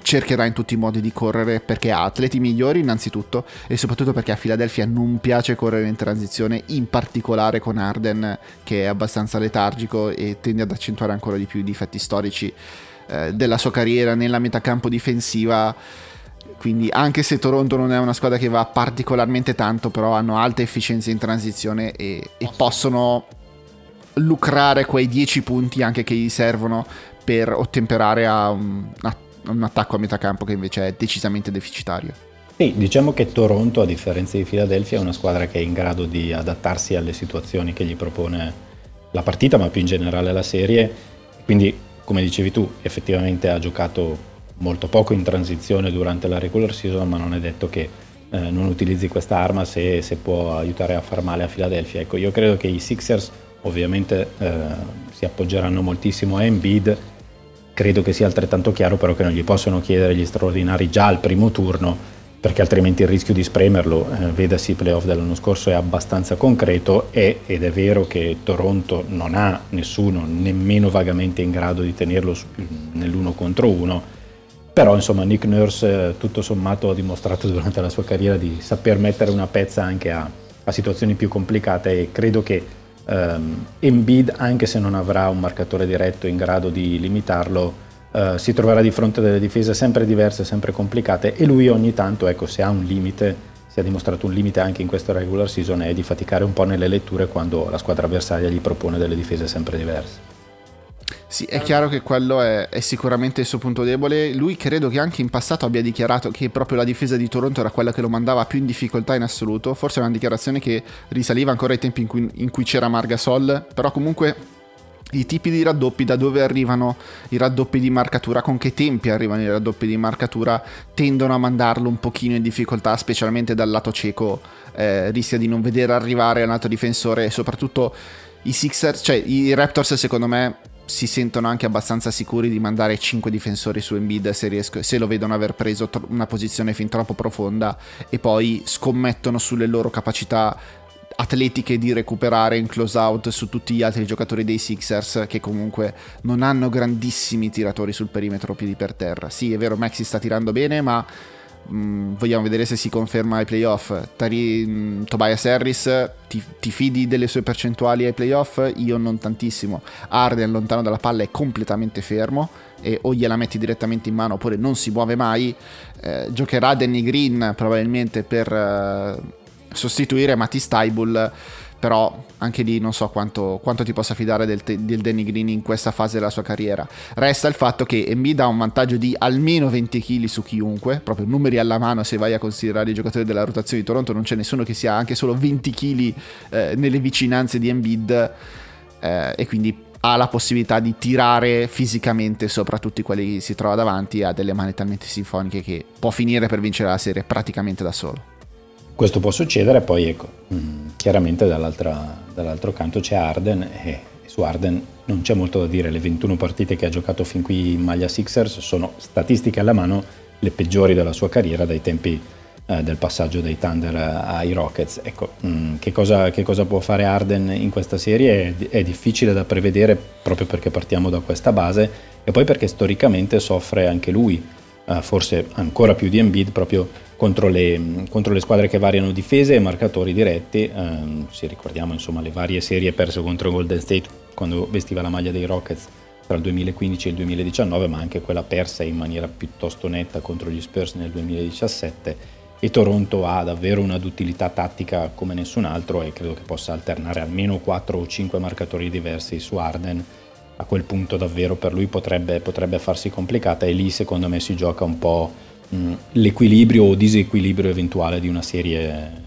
cercherà in tutti i modi di correre perché ha atleti migliori innanzitutto e soprattutto perché a Philadelphia non piace correre in transizione, in particolare con Arden che è abbastanza letargico e tende ad accentuare ancora di più i difetti storici eh, della sua carriera nella metacampo difensiva. Quindi anche se Toronto non è una squadra che va particolarmente tanto, però hanno alta efficienza in transizione e, e possono lucrare quei 10 punti anche che gli servono per ottemperare a un, a un attacco a metà campo che invece è decisamente deficitario. Sì, diciamo che Toronto, a differenza di Philadelphia, è una squadra che è in grado di adattarsi alle situazioni che gli propone la partita, ma più in generale la serie. Quindi, come dicevi tu, effettivamente ha giocato molto poco in transizione durante la regular season, ma non è detto che eh, non utilizzi questa arma se, se, può aiutare a far male a Philadelphia. Ecco, io credo che i Sixers ovviamente eh, si appoggeranno moltissimo a Embiid credo che sia altrettanto chiaro però che non gli possono chiedere gli straordinari già al primo turno perché altrimenti il rischio di spremerlo, eh, vedasi i playoff dell'anno scorso, è abbastanza concreto e, ed è vero che Toronto non ha nessuno nemmeno vagamente in grado di tenerlo su, nell'uno contro uno, però insomma Nick Nurse eh, tutto sommato ha dimostrato durante la sua carriera di saper mettere una pezza anche a, a situazioni più complicate e credo che Um, Embiid, anche se non avrà un marcatore diretto in grado di limitarlo, uh, si troverà di fronte a delle difese sempre diverse, sempre complicate e lui ogni tanto, ecco, se ha un limite, si è dimostrato un limite anche in questa regular season, è di faticare un po' nelle letture quando la squadra avversaria gli propone delle difese sempre diverse. Sì, è chiaro che quello è, è, sicuramente il suo punto debole. Lui credo che anche in passato abbia dichiarato che proprio la difesa di Toronto era quella che lo mandava più in difficoltà in assoluto. Forse è una dichiarazione che risaliva ancora ai tempi in cui, in cui c'era Margasol, però comunque i tipi di raddoppi, da dove arrivano i raddoppi di marcatura, con che tempi arrivano i raddoppi di marcatura, tendono a mandarlo un pochino in difficoltà, specialmente dal lato cieco, eh, rischia di non vedere arrivare un altro difensore e soprattutto i Sixers, cioè i Raptors secondo me si sentono anche abbastanza sicuri di mandare 5 difensori su Embiid se, riesco, se lo vedono aver preso tro- una posizione fin troppo profonda e poi scommettono sulle loro capacità atletiche di recuperare in close out su tutti gli altri giocatori dei Sixers che comunque non hanno grandissimi tiratori sul perimetro piedi per terra. Sì, è vero, Maxi sta tirando bene, ma Mm, vogliamo vedere se si conferma ai playoff. Tari, mm, Tobias Harris, ti, ti, fidi delle sue percentuali ai playoff? Io non tantissimo. Arden lontano dalla palla è completamente fermo e o gliela metti direttamente in mano oppure non si muove mai. Eh, giocherà Danny Green probabilmente per eh, sostituire Matti Staibul però anche lì non so quanto, quanto ti possa fidare del, del, Danny Green in questa fase della sua carriera. Resta il fatto che Embiid ha un vantaggio di almeno 20 kg su chiunque, proprio numeri alla mano se vai a considerare i giocatori della rotazione di Toronto, non c'è nessuno che sia anche solo 20 kg eh, nelle vicinanze di Embiid eh, e quindi ha la possibilità di tirare fisicamente sopra tutti quelli che si trova davanti ha delle mani talmente sinfoniche che può finire per vincere la serie praticamente da solo. Questo può succedere, poi ecco, mm, chiaramente dall'altro canto c'è Arden e su Arden non c'è molto da dire, le 21 partite che ha giocato fin qui in maglia Sixers sono statistiche alla mano le peggiori della sua carriera dai tempi eh, del passaggio dai Thunder ai Rockets. Ecco, mh, mm, che, cosa, che, cosa, può fare Arden in questa serie? È, è difficile da prevedere proprio perché partiamo da questa base e poi perché storicamente soffre anche lui, eh, forse ancora più di Embiid proprio contro le, contro le, squadre che variano difese e marcatori diretti. Eh, ci ricordiamo insomma le varie serie perse contro Golden State quando vestiva la maglia dei Rockets tra il 2015 e il 2019, ma anche quella persa in maniera piuttosto netta contro gli Spurs nel 2017. E Toronto ha davvero una d'utilità tattica come nessun altro e credo che possa alternare almeno 4 o 5 marcatori diversi su Arden. A quel punto davvero per lui potrebbe, potrebbe farsi complicata e lì secondo me si gioca un po' Mm, l'equilibrio o disequilibrio eventuale di una serie,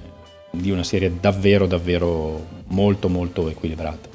di una serie davvero davvero molto molto equilibrata.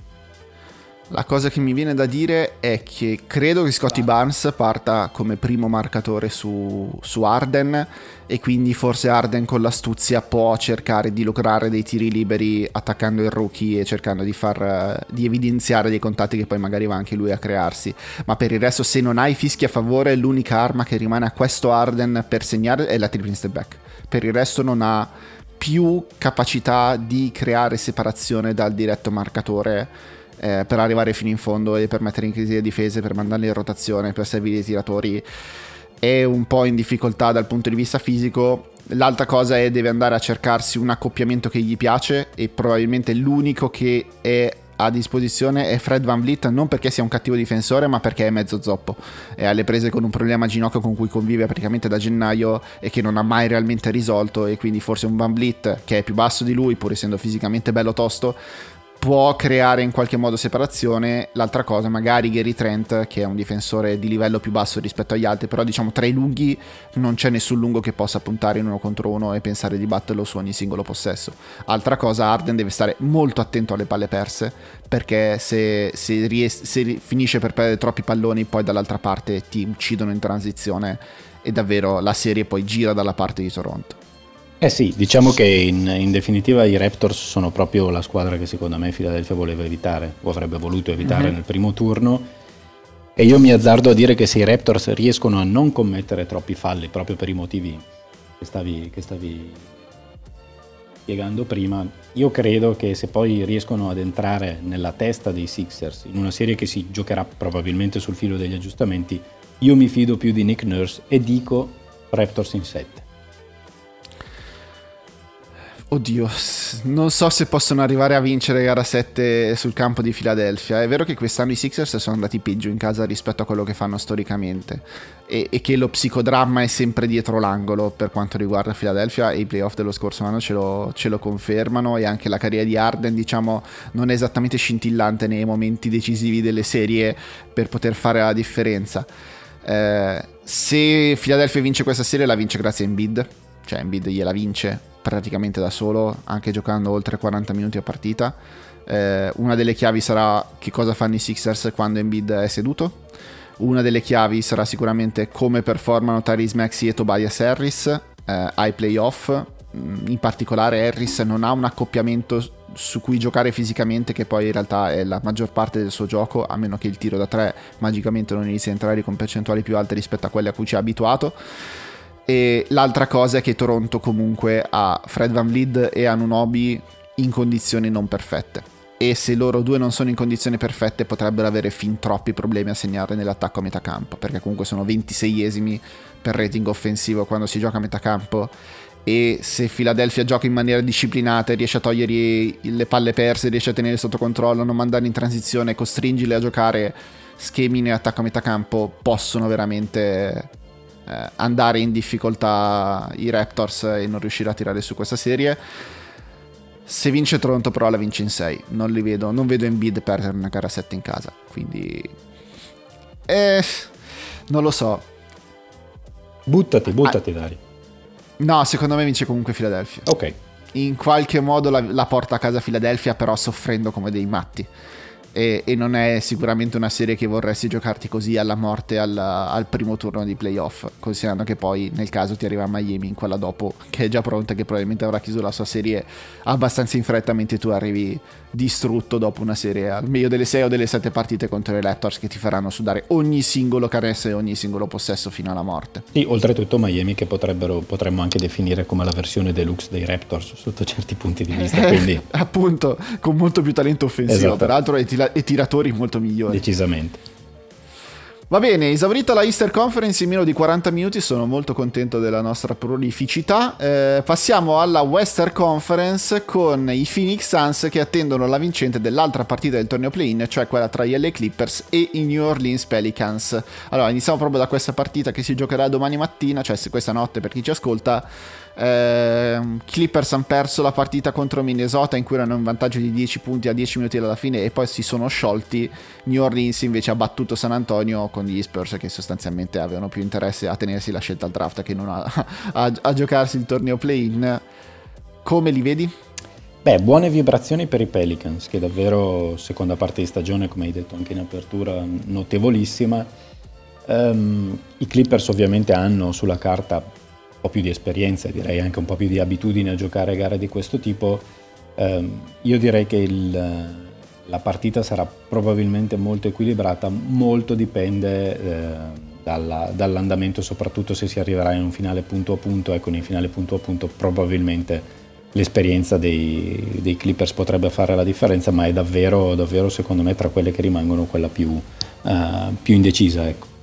La cosa che mi viene da dire è che credo che Scotty Barnes parta come primo marcatore su, su Arden e quindi forse Arden con l'astuzia può cercare di lograre dei tiri liberi attaccando il rookie e cercando di, far, di evidenziare dei contatti che poi magari va anche lui a crearsi. Ma per il resto se non hai fischi a favore l'unica arma che rimane a questo Arden per segnare è la triple step back. Per il resto non ha più capacità di creare separazione dal diretto marcatore eh, per arrivare fino in fondo e per mettere in crisi le difese, per mandarli in rotazione, per servire i tiratori. È un po' in difficoltà dal punto di vista fisico. L'altra cosa è deve andare a cercarsi un accoppiamento che gli piace e probabilmente l'unico che è a disposizione è Fred Van Vliet non perché sia un cattivo difensore ma perché è mezzo zoppo è alle prese con un problema ginocchio con cui convive praticamente da gennaio e che non ha mai realmente risolto e quindi forse un Van Vliet che è più basso di lui pur essendo fisicamente bello tosto può creare in qualche modo separazione. L'altra cosa, magari Gary Trent, che è un difensore di livello più basso rispetto agli altri, però diciamo tra i lunghi non c'è nessun lungo che possa puntare in uno contro uno e pensare di batterlo su ogni singolo possesso. Altra cosa, Arden deve stare molto attento alle palle perse, perché se, se, ries- se finisce per perdere troppi palloni, poi dall'altra parte ti uccidono in transizione e davvero la serie poi gira dalla parte di Toronto. Eh sì, diciamo che in, in, definitiva i Raptors sono proprio la squadra che secondo me Philadelphia voleva evitare o avrebbe voluto evitare mm-hmm. nel primo turno e io mi azzardo a dire che se i Raptors riescono a non commettere troppi falli proprio per i motivi che stavi, che stavi spiegando prima, io credo che se poi riescono ad entrare nella testa dei Sixers in una serie che si giocherà probabilmente sul filo degli aggiustamenti, io mi fido più di Nick Nurse e dico Raptors in 7. Oddio, non so se possono arrivare a vincere gara 7 sul campo di Philadelphia. È vero che quest'anno i Sixers sono andati peggio in casa rispetto a quello che fanno storicamente e, e che lo psicodramma è sempre dietro l'angolo per quanto riguarda Philadelphia e i playoff dello scorso anno ce lo, ce lo confermano e anche la carriera di Arden diciamo non è esattamente scintillante nei momenti decisivi delle serie per poter fare la differenza. Eh, se Philadelphia vince questa serie la vince grazie a Embiid, cioè Embiid gliela vince praticamente da solo, anche giocando oltre 40 minuti a partita. Eh, una delle chiavi sarà che cosa fanno i Sixers quando Embiid è seduto. Una delle chiavi sarà sicuramente come performano Tyrese Maxi e Tobias Harris eh, ai playoff. Mm, in particolare Harris non ha un accoppiamento su cui giocare fisicamente che poi in realtà è la maggior parte del suo gioco a meno che il tiro da tre magicamente non inizi a entrare con percentuali più alte rispetto a quelle a cui ci ha abituato e l'altra cosa è che Toronto comunque ha Fred Van Vliet e Anunobi in condizioni non perfette. E se loro due non sono in condizioni perfette potrebbero avere fin troppi problemi a segnare nell'attacco a metà campo, perché comunque sono 26esimi per rating offensivo quando si gioca a metà campo e se Philadelphia gioca in maniera disciplinata e riesce a togliere le palle perse, riesce a tenere sotto controllo, non mandarli in transizione, costringili a giocare schemi nell'attacco a metà campo, possono veramente eh, andare in difficoltà i Raptors e non riuscire a tirare su questa serie. Se vince Toronto però la vince in 6, non li vedo, non vedo Embiid perdere una gara 7 in casa, quindi... Eh, non lo so. Buttati, buttati ah, Dari. No, secondo me vince comunque Philadelphia. Ok. In qualche modo la, la porta a casa Philadelphia però soffrendo come dei matti e, e, non è sicuramente una serie che vorresti giocarti così alla morte al, al, primo turno di playoff, considerando che poi nel caso ti arriva Miami in quella dopo che è già pronta, che probabilmente avrà chiuso la sua serie abbastanza in fretta, mentre tu arrivi distrutto dopo una serie al meglio delle 6 o delle 7 partite contro i Raptors che ti faranno sudare ogni singolo caresse e ogni singolo possesso fino alla morte. Sì, oltretutto Miami che potremmo anche definire come la versione deluxe dei Raptors sotto certi punti di vista. Quindi... [LAUGHS] Appunto, con molto più talento offensivo, esatto. peraltro e, tira- e tiratori molto migliori. Decisamente. Va bene, esaurita la Easter Conference in meno di 40 minuti, sono molto contento della nostra prolificità. Eh, passiamo alla Western Conference con i Phoenix Suns che attendono la vincente dell'altra partita del torneo play-in, cioè quella tra gli LA Clippers e i New Orleans Pelicans. Allora, iniziamo proprio da questa partita che si giocherà domani mattina, cioè questa notte per chi ci ascolta. Eh, Clippers hanno perso la partita contro Minnesota in cui erano in vantaggio di 10 punti a 10 minuti dalla fine e poi si sono sciolti. New Orleans invece ha battuto San Antonio con gli Spurs che sostanzialmente avevano più interesse a tenersi la scelta al draft che non a, [LAUGHS] a, a giocarsi il torneo play-in. Come li vedi? Beh, buone vibrazioni per i Pelicans, che davvero, seconda parte di stagione, come hai detto anche in apertura, notevolissima. Um, I Clippers ovviamente hanno sulla carta po' più di esperienza, direi anche un po' più di abitudine a giocare gare di questo tipo. Um, io direi che il, la partita sarà probabilmente molto equilibrata, molto dipende eh, dalla, dall'andamento, soprattutto se si arriverà in un finale punto a punto. Ecco, in finale punto a punto probabilmente l'esperienza dei, dei, Clippers potrebbe fare la differenza, ma è davvero, davvero secondo me tra quelle che rimangono quella più, uh, più indecisa. Ecco.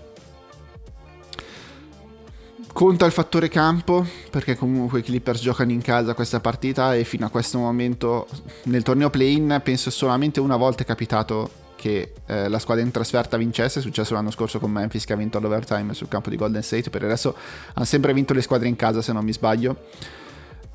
Conta il fattore campo, perché comunque i Clippers giocano in casa questa partita e fino a questo momento nel torneo play-in penso solamente una volta è capitato che eh, la squadra in trasferta vincesse, è successo l'anno scorso con Memphis che ha vinto l'overtime sul campo di Golden State, per adesso hanno sempre vinto le squadre in casa se non mi sbaglio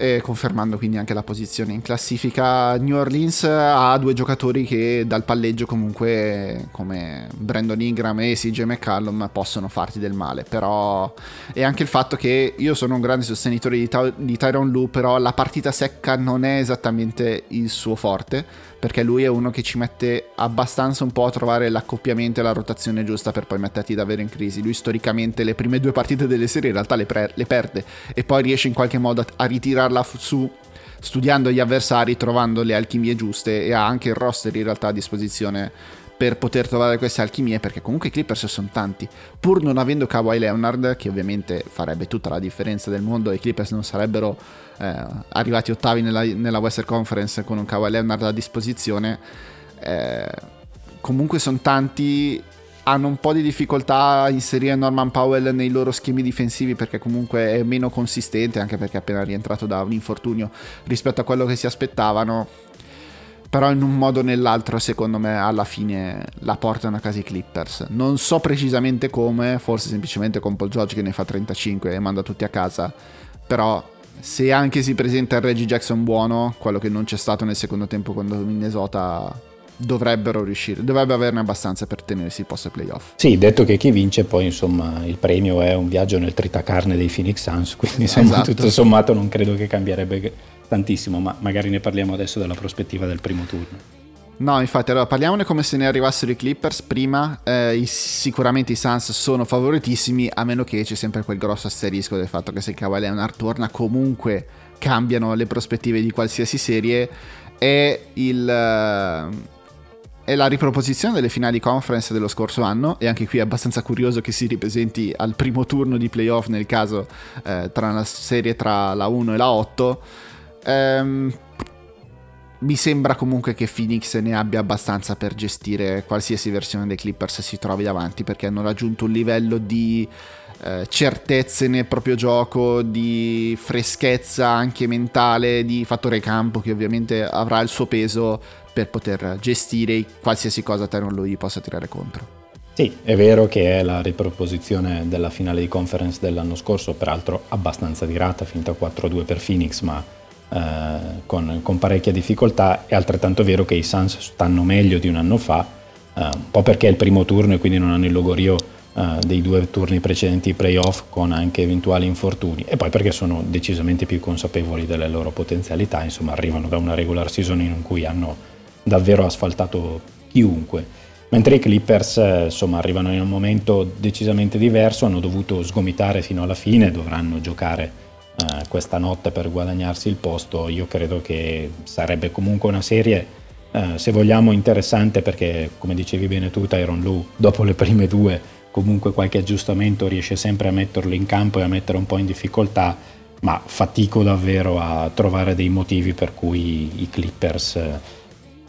eh, confermando quindi anche la posizione in classifica. New Orleans ha due giocatori che dal palleggio comunque come Brandon Ingram e CJ McCallum possono farti del male, però è anche il fatto che io sono un grande sostenitore di, Ty- di Tyron Lu, però la partita secca non è esattamente il suo forte perché lui è uno che ci mette abbastanza un po' a trovare l'accoppiamento e la rotazione giusta per poi metterti davvero in crisi. Lui storicamente le prime due partite delle serie in realtà le, pre- le perde e poi riesce in qualche modo a, a ritirarla f- su studiando gli avversari, trovando le alchimie giuste e ha anche il roster in realtà a disposizione per poter trovare queste alchimie perché comunque i Clippers sono tanti. Pur non avendo Kawhi Leonard che ovviamente farebbe tutta la differenza del mondo i Clippers non sarebbero eh, arrivati ottavi nella, nella, Western Conference con un Kawhi Leonard a disposizione, eh, comunque sono tanti hanno un po' di difficoltà a inserire Norman Powell nei loro schemi difensivi perché comunque è meno consistente anche perché è appena rientrato da un infortunio rispetto a quello che si aspettavano. Però in un modo o nell'altro secondo me alla fine la portano a casa i Clippers. Non so precisamente come forse semplicemente con Paul George che ne fa 35 e manda tutti a casa. Però se anche si presenta il Reggie Jackson buono, quello che non c'è stato nel secondo tempo quando Minnesota dovrebbero riuscire, dovrebbe averne abbastanza per tenersi il posto ai playoff. Sì, detto che chi vince poi insomma il premio è un viaggio nel tritacarne dei Phoenix Suns, quindi insomma esatto. tutto sommato non credo che cambierebbe tantissimo, ma magari ne parliamo adesso dalla prospettiva del primo turno. No, infatti, allora parliamone come se ne arrivassero i Clippers. Prima, eh, i, sicuramente i Suns sono favoritissimi, a meno che c'è sempre quel grosso asterisco del fatto che se Kawhi Leonard torna, comunque cambiano le prospettive di qualsiasi serie. È il. Uh, è la riproposizione delle finali conference dello scorso anno e anche qui è abbastanza curioso che si ripresenti al primo turno di playoff nel caso eh, tra una serie tra la 1 e la 8 ehm, mi sembra comunque che Phoenix ne abbia abbastanza per gestire qualsiasi versione dei Clippers si trovi davanti perché hanno raggiunto un livello di eh, certezze nel proprio gioco, di freschezza anche mentale, di fattore campo che ovviamente avrà il suo peso per poter gestire qualsiasi cosa Tyron lui possa tirare contro. Sì, è vero che è la riproposizione della finale di conference dell'anno scorso, peraltro abbastanza dirata, finita 4-2 per Phoenix, ma eh, con, con, parecchia difficoltà, è altrettanto vero che i Suns stanno meglio di un anno fa, eh, un po' perché è il primo turno e quindi non hanno il logorio eh, dei due turni precedenti playoff con anche eventuali infortuni e poi perché sono decisamente più consapevoli delle loro potenzialità, insomma arrivano da una regular season in cui hanno davvero asfaltato chiunque. Mentre i Clippers eh, insomma, arrivano in un momento decisamente diverso, hanno dovuto sgomitare fino alla fine, dovranno giocare eh, questa notte per guadagnarsi il posto, io credo che sarebbe comunque una serie, eh, se vogliamo, interessante perché, come dicevi bene tu, Tyron Lu, dopo le prime due, comunque qualche aggiustamento riesce sempre a metterlo in campo e a mettere un po' in difficoltà, ma fatico davvero a trovare dei motivi per cui i Clippers eh,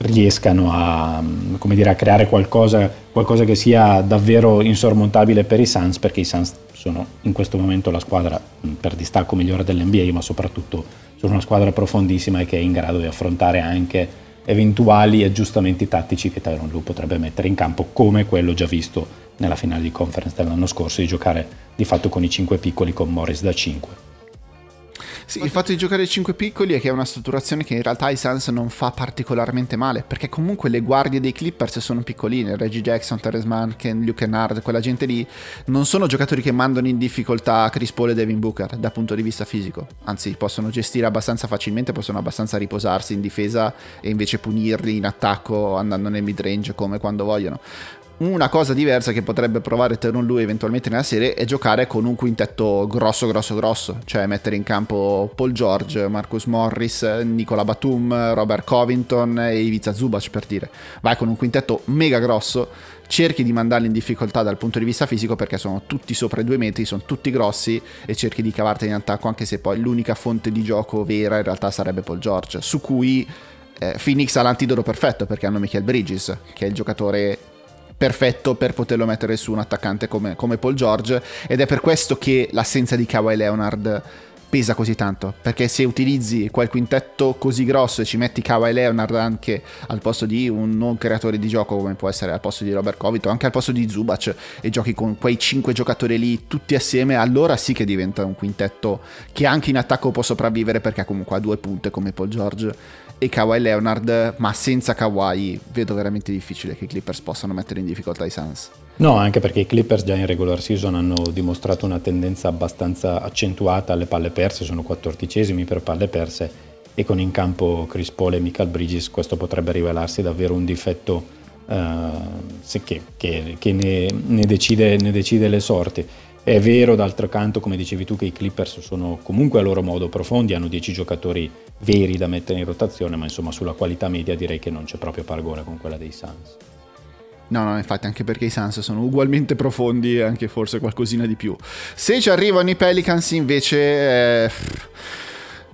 riescano a, dire, a creare qualcosa, qualcosa, che sia davvero insormontabile per i Suns, perché i Suns sono in questo momento la squadra per distacco migliore dell'NBA, ma soprattutto sono una squadra profondissima e che è in grado di affrontare anche eventuali aggiustamenti tattici che Tyron Lu potrebbe mettere in campo, come quello già visto nella finale di conference dell'anno scorso, di giocare di fatto con i cinque piccoli con Morris da 5. Sì, il fatto di giocare 5 piccoli è che è una strutturazione che in realtà ai Suns non fa particolarmente male, perché comunque le guardie dei Clippers sono piccoline, Reggie Jackson, Terrence Mann, Luke Kennard, quella gente lì non sono giocatori che mandano in difficoltà Chris Paul e Devin Booker dal punto di vista fisico, anzi possono gestire abbastanza facilmente, possono abbastanza riposarsi in difesa e invece punirli in attacco andando nel mid range come quando vogliono. Una cosa diversa che potrebbe provare Teron lui eventualmente nella serie è giocare con un quintetto grosso, grosso, grosso, cioè mettere in campo Paul George, Marcus Morris, Nicola Batum, Robert Covington e Ivica Zubac per dire. Vai con un quintetto mega grosso, cerchi di mandarli in difficoltà dal punto di vista fisico perché sono tutti sopra i due metri, sono tutti grossi e cerchi di cavarteli in attacco anche se poi l'unica fonte di gioco vera in realtà sarebbe Paul George, su cui eh, Phoenix ha l'antidoto perfetto perché hanno Michael Bridges, che è il giocatore perfetto per poterlo mettere su un attaccante come, come Paul George ed è per questo che l'assenza di Kawhi Leonard pesa così tanto perché se utilizzi quel quintetto così grosso e ci metti Kawhi Leonard anche al posto di un non creatore di gioco come può essere al posto di Robert Covington anche al posto di Zubac e giochi con quei cinque giocatori lì tutti assieme allora sì che diventa un quintetto che anche in attacco può sopravvivere perché comunque ha due punte come Paul George e Kawhi Leonard, ma senza Kawhi vedo veramente difficile che i Clippers possano mettere in difficoltà i Suns. No, anche perché i Clippers già in regular season hanno dimostrato una tendenza abbastanza accentuata alle palle perse, sono quattordicesimi per palle perse e con in campo Chris Paul e Michael Bridges questo potrebbe rivelarsi davvero un difetto uh, che, che, che ne, ne, decide, ne decide le sorti. È vero, d'altro canto, come dicevi tu, che i Clippers sono comunque a loro modo profondi, hanno 10 giocatori veri da mettere in rotazione, ma insomma sulla qualità media direi che non c'è proprio paragone con quella dei Suns. No, no, infatti anche perché i Suns sono ugualmente profondi e anche forse qualcosina di più. Se ci arrivano i Pelicans invece... Eh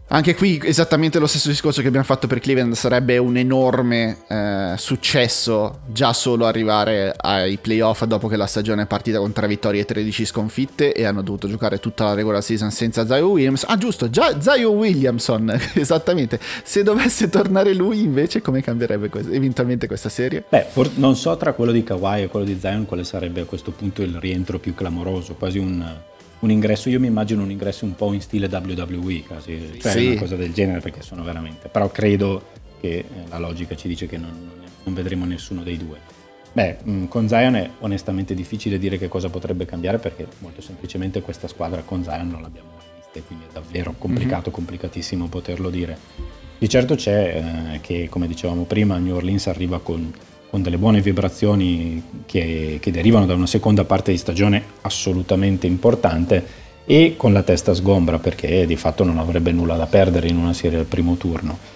anche qui esattamente lo stesso discorso che abbiamo fatto per Cleveland sarebbe un enorme eh, successo già solo arrivare ai playoff dopo che la stagione è partita con 3 vittorie e 13 sconfitte e hanno dovuto giocare tutta la regular season senza Zion Williams. Ah giusto, già Zion Williamson, [LAUGHS] esattamente. Se dovesse tornare lui invece come cambierebbe questo, eventualmente questa serie? Beh, for- non so tra quello di Kawhi e quello di Zion quale sarebbe a questo punto il rientro più clamoroso, quasi un un ingresso, io mi immagino un ingresso un po' in stile WWE, quasi, cioè sì. una cosa del genere perché sono veramente, però credo che eh, la logica ci dice che non, non vedremo nessuno dei due. Beh, mm, con Zion è onestamente difficile dire che cosa potrebbe cambiare perché molto semplicemente questa squadra con Zion non l'abbiamo mai vista e quindi è davvero complicato, mm-hmm. complicatissimo poterlo dire. Di certo c'è eh, che, come dicevamo prima, New Orleans arriva con con delle buone vibrazioni che, che, derivano da una seconda parte di stagione assolutamente importante e con la testa sgombra perché di fatto non avrebbe nulla da perdere in una serie al primo turno.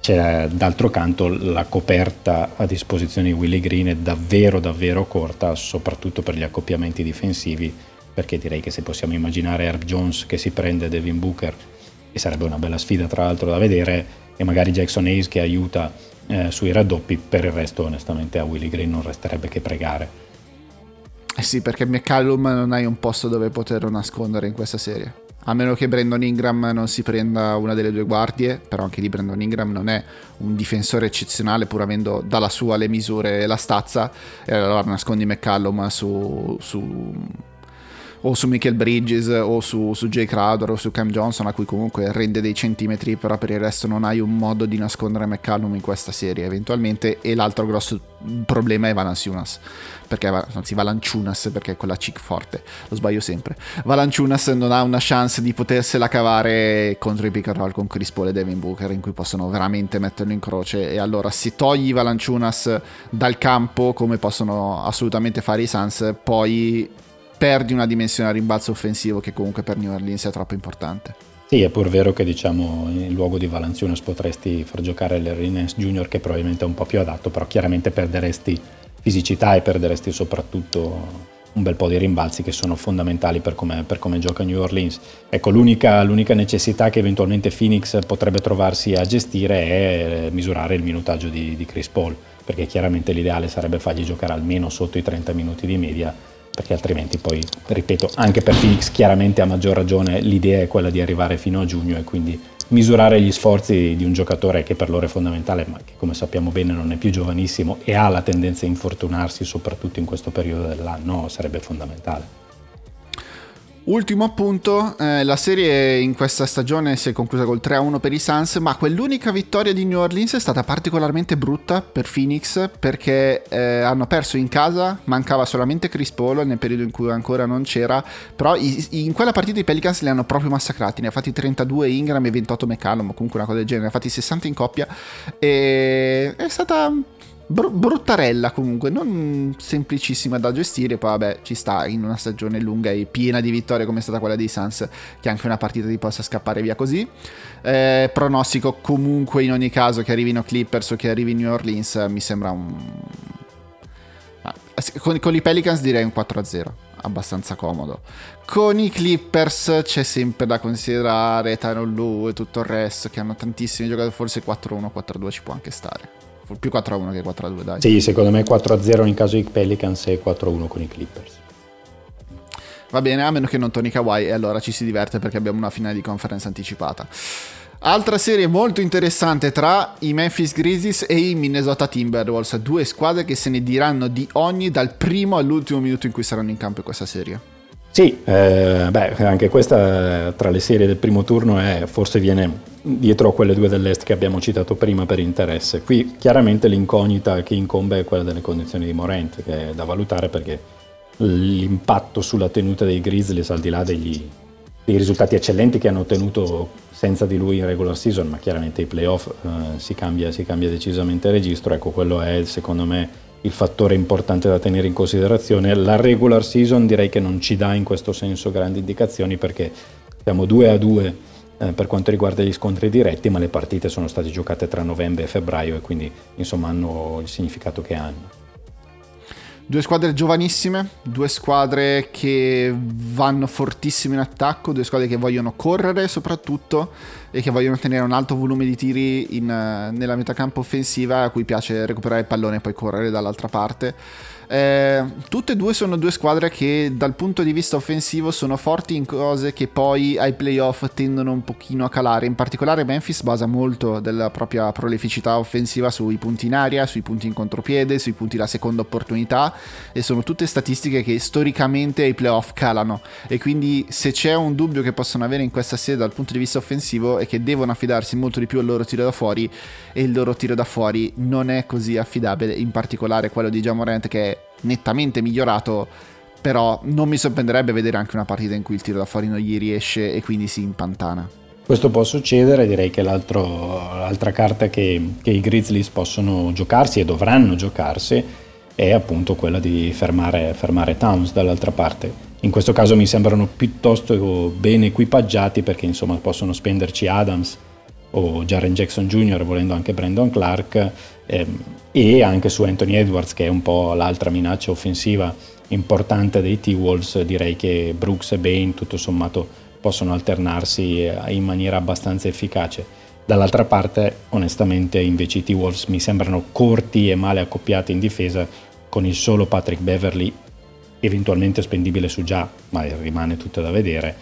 C'è d'altro canto la coperta a disposizione di Willy Green è davvero davvero corta, soprattutto per gli accoppiamenti difensivi, perché direi che se possiamo immaginare Herb Jones che si prende Devin Booker, e sarebbe una bella sfida tra l'altro da vedere, e magari Jackson Hayes che aiuta eh, sui raddoppi, per il resto onestamente a Willy Green non resterebbe che pregare. Eh sì, perché McCallum non hai un posto dove poterlo nascondere in questa serie. A meno che Brandon Ingram non si prenda una delle due guardie, però anche lì Brandon Ingram non è un difensore eccezionale pur avendo dalla sua le misure e la stazza, e allora nascondi McCallum su, su o su Michael Bridges o su, su Jay Crowder o su Cam Johnson a cui comunque rende dei centimetri però per il resto non hai un modo di nascondere McCallum in questa serie eventualmente. E l'altro grosso problema è Valanciunas perché anzi Valanciunas perché è quella chick forte. Lo sbaglio sempre. Valanciunas non ha una chance di potersela cavare contro i pick and roll con Chris Paul e Devin Booker in cui possono veramente metterlo in croce. E allora se togli Valanciunas dal campo come possono assolutamente fare i Suns poi perdi una dimensione a rimbalzo offensivo che comunque per New Orleans è troppo importante. Sì, è pur vero che diciamo in luogo di Valanciunas potresti far giocare l'Ernest Junior che probabilmente è un po' più adatto, però chiaramente perderesti fisicità e perderesti soprattutto un bel po' di rimbalzi che sono fondamentali per come, per come gioca New Orleans. Ecco, l'unica, l'unica, necessità che eventualmente Phoenix potrebbe trovarsi a gestire è misurare il minutaggio di, di Chris Paul, perché chiaramente l'ideale sarebbe fargli giocare almeno sotto i 30 minuti di media perché altrimenti poi, ripeto, anche per Phoenix chiaramente a maggior ragione l'idea è quella di arrivare fino a giugno e quindi misurare gli sforzi di un giocatore che per loro è fondamentale, ma che come sappiamo bene non è più giovanissimo e ha la tendenza a infortunarsi soprattutto in questo periodo dell'anno, sarebbe fondamentale. Ultimo appunto, eh, la serie in questa stagione si è conclusa col 3-1 per i Suns, ma quell'unica vittoria di New Orleans è stata particolarmente brutta per Phoenix perché eh, hanno perso in casa, mancava solamente Chris Paul nel periodo in cui ancora non c'era, però i, in quella partita i Pelicans li hanno proprio massacrati, ne ha fatti 32 Ingram e 28 McCallum, comunque una cosa del genere, ne ha fatti 60 in coppia e è stata Br- bruttarella comunque, non semplicissima da gestire, poi vabbè ci sta in una stagione lunga e piena di vittorie come è stata quella dei Suns che anche una partita ti possa scappare via così. Eh, pronostico comunque in ogni caso che arrivino Clippers o che arrivi New Orleans mi sembra un... Ah, con, con i Pelicans direi un 4-0 abbastanza comodo. Con i Clippers c'è sempre da considerare Tyron Lu e tutto il resto che hanno tantissimi giocatori, forse 4-1, 4-2 ci può anche stare più 4-1 che 4-2 dai. Sì, secondo me 4-0 in caso di Pelicans e 4-1 con i Clippers. Va bene, a meno che non torni Kawhi e allora ci si diverte perché abbiamo una finale di conferenza anticipata. Altra serie molto interessante tra i Memphis Grizzlies e i Minnesota Timberwolves, due squadre che se ne diranno di ogni dal primo all'ultimo minuto in cui saranno in campo in questa serie. Sì, eh, beh, anche questa tra le serie del primo turno è, forse viene dietro a quelle due dell'Est che abbiamo citato prima per interesse. Qui chiaramente l'incognita che incombe è quella delle condizioni di Morent, che è da valutare perché l'impatto sulla tenuta dei Grizzlies, al di là degli, dei risultati eccellenti che hanno ottenuto senza di lui in regular season, ma chiaramente i playoff eh, si, cambia, si cambia decisamente il registro, ecco quello è secondo me il fattore importante da tenere in considerazione. La regular season direi che non ci dà in questo senso grandi indicazioni perché siamo 2 a 2 eh, per quanto riguarda gli scontri diretti, ma le partite sono state giocate tra novembre e febbraio e quindi insomma hanno il significato che hanno. Due squadre giovanissime, due squadre che vanno fortissime in attacco, due squadre che vogliono correre soprattutto e che vogliono tenere un alto volume di tiri in, nella metacampo offensiva a cui piace recuperare il pallone e poi correre dall'altra parte eh, tutte e due sono due squadre che dal punto di vista offensivo sono forti in cose che poi ai playoff tendono un pochino a calare. In particolare Memphis basa molto della propria prolificità offensiva sui punti in aria, sui punti in contropiede, sui punti da seconda opportunità e sono tutte statistiche che storicamente ai playoff calano e quindi se c'è un dubbio che possono avere in questa serie dal punto di vista offensivo è che devono affidarsi molto di più al loro tiro da fuori e il loro tiro da fuori non è così affidabile, in particolare quello di Jamorant che è nettamente migliorato, però non mi sorprenderebbe vedere anche una partita in cui il tiro da fuori non gli riesce e quindi si impantana. Questo può succedere, direi che l'altra carta che, che, i Grizzlies possono giocarsi e dovranno giocarsi è appunto quella di fermare, fermare Towns dall'altra parte. In questo caso mi sembrano piuttosto ben equipaggiati perché insomma possono spenderci Adams o Jaren Jackson Jr., volendo anche Brandon Clark, ehm, e anche su Anthony Edwards che è un po' l'altra minaccia offensiva importante dei T-Wolves direi che Brooks e Bain tutto sommato possono alternarsi eh, in maniera abbastanza efficace dall'altra parte onestamente invece i T-Wolves mi sembrano corti e male accoppiati in difesa con il solo Patrick Beverly eventualmente spendibile su già ma rimane tutto da vedere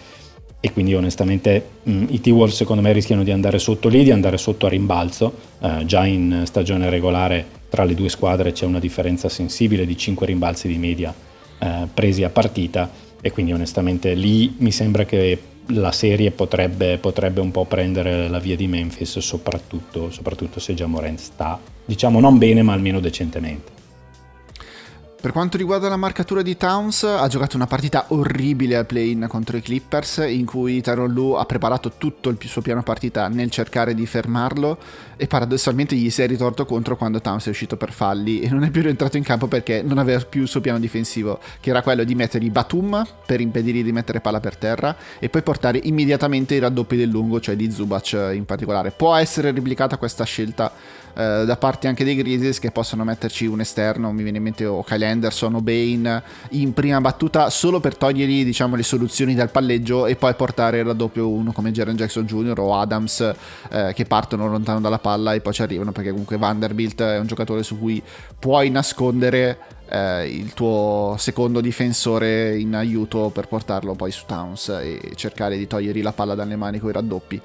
e quindi onestamente mh, mm, i T-Wolves secondo me rischiano di andare sotto lì, di andare sotto a rimbalzo, eh, già in stagione regolare tra le due squadre c'è una differenza sensibile di 5 rimbalzi di media eh, presi a partita e quindi onestamente lì mi sembra che la serie potrebbe, potrebbe un po' prendere la via di Memphis soprattutto, soprattutto se già Morant sta diciamo non bene ma almeno decentemente. Per quanto riguarda la marcatura di Towns, ha giocato una partita orribile al play-in contro i Clippers, in cui Tyron Lu ha preparato tutto il suo piano partita nel cercare di fermarlo e paradossalmente gli si è ritorto contro quando Towns è uscito per falli e non è più rientrato in campo perché non aveva più il suo piano difensivo, che era quello di mettere i Batum per impedirgli di mettere palla per terra e poi portare immediatamente i raddoppi del lungo, cioè di Zubac in particolare. Può essere replicata questa scelta eh, da parte anche dei Grizzlies che possono metterci un esterno, mi viene in mente o Kyle Anderson o Bane in prima battuta solo per togliergli diciamo, le soluzioni dal palleggio e poi portare il raddoppio uno come Jaren Jackson Jr. o Adams eh, che partono lontano dalla palla e poi ci arrivano perché comunque Vanderbilt è un giocatore su cui puoi nascondere eh, il tuo secondo difensore in aiuto per portarlo poi su Towns e cercare di togliergli la palla dalle mani con i raddoppi.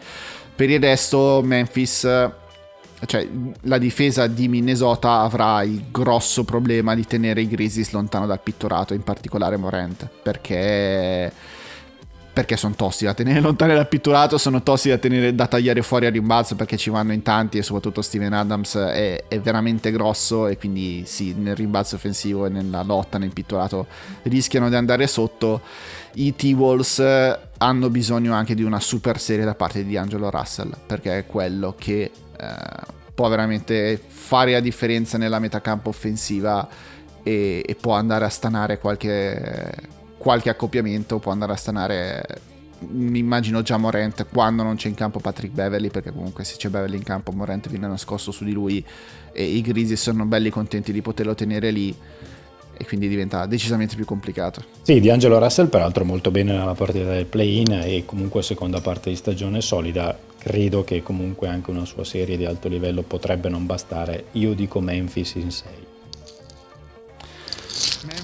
Per il resto Memphis cioè, la difesa di Minnesota avrà il grosso problema di tenere i Grizzlies lontano dal pittorato, in particolare Morant, perché perché sono tosti da tenere [LAUGHS] lontani dal pitturato, sono tosti da, tenere, da tagliare fuori a rimbalzo perché ci vanno in tanti e soprattutto Steven Adams è, è, veramente grosso e quindi sì, nel rimbalzo offensivo e nella lotta nel pitturato rischiano di andare sotto. I T-Wolves hanno bisogno anche di una super serie da parte di Angelo Russell perché è quello che eh, può veramente fare la differenza nella metacampo offensiva e, e può andare a stanare qualche, qualche accoppiamento, può andare a stanare mi immagino già Morent quando non c'è in campo Patrick Beverly perché comunque se c'è Beverly in campo Morent viene nascosto su di lui e i Grizzlies sono belli contenti di poterlo tenere lì e quindi diventa decisamente più complicato. Sì, di Angelo Russell peraltro molto bene nella partita del play-in e comunque seconda parte di stagione solida, credo che comunque anche una sua serie di alto livello potrebbe non bastare, io dico Memphis in 6.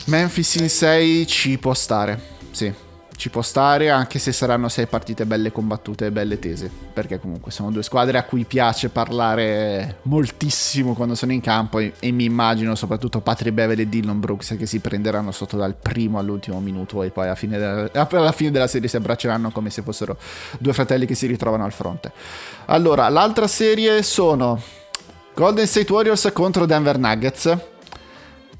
Memphis in 6 ci può stare, sì, ci può stare anche se saranno 6 partite belle combattute e belle tese, perché comunque sono due squadre a cui piace parlare moltissimo quando sono in campo e, e mi immagino soprattutto Patrick Beverly e Dylan Brooks che si prenderanno sotto dal primo all'ultimo minuto e poi alla fine, della, alla fine della serie si abbracceranno come se fossero due fratelli che si ritrovano al fronte. Allora, l'altra serie sono Golden State Warriors contro Denver Nuggets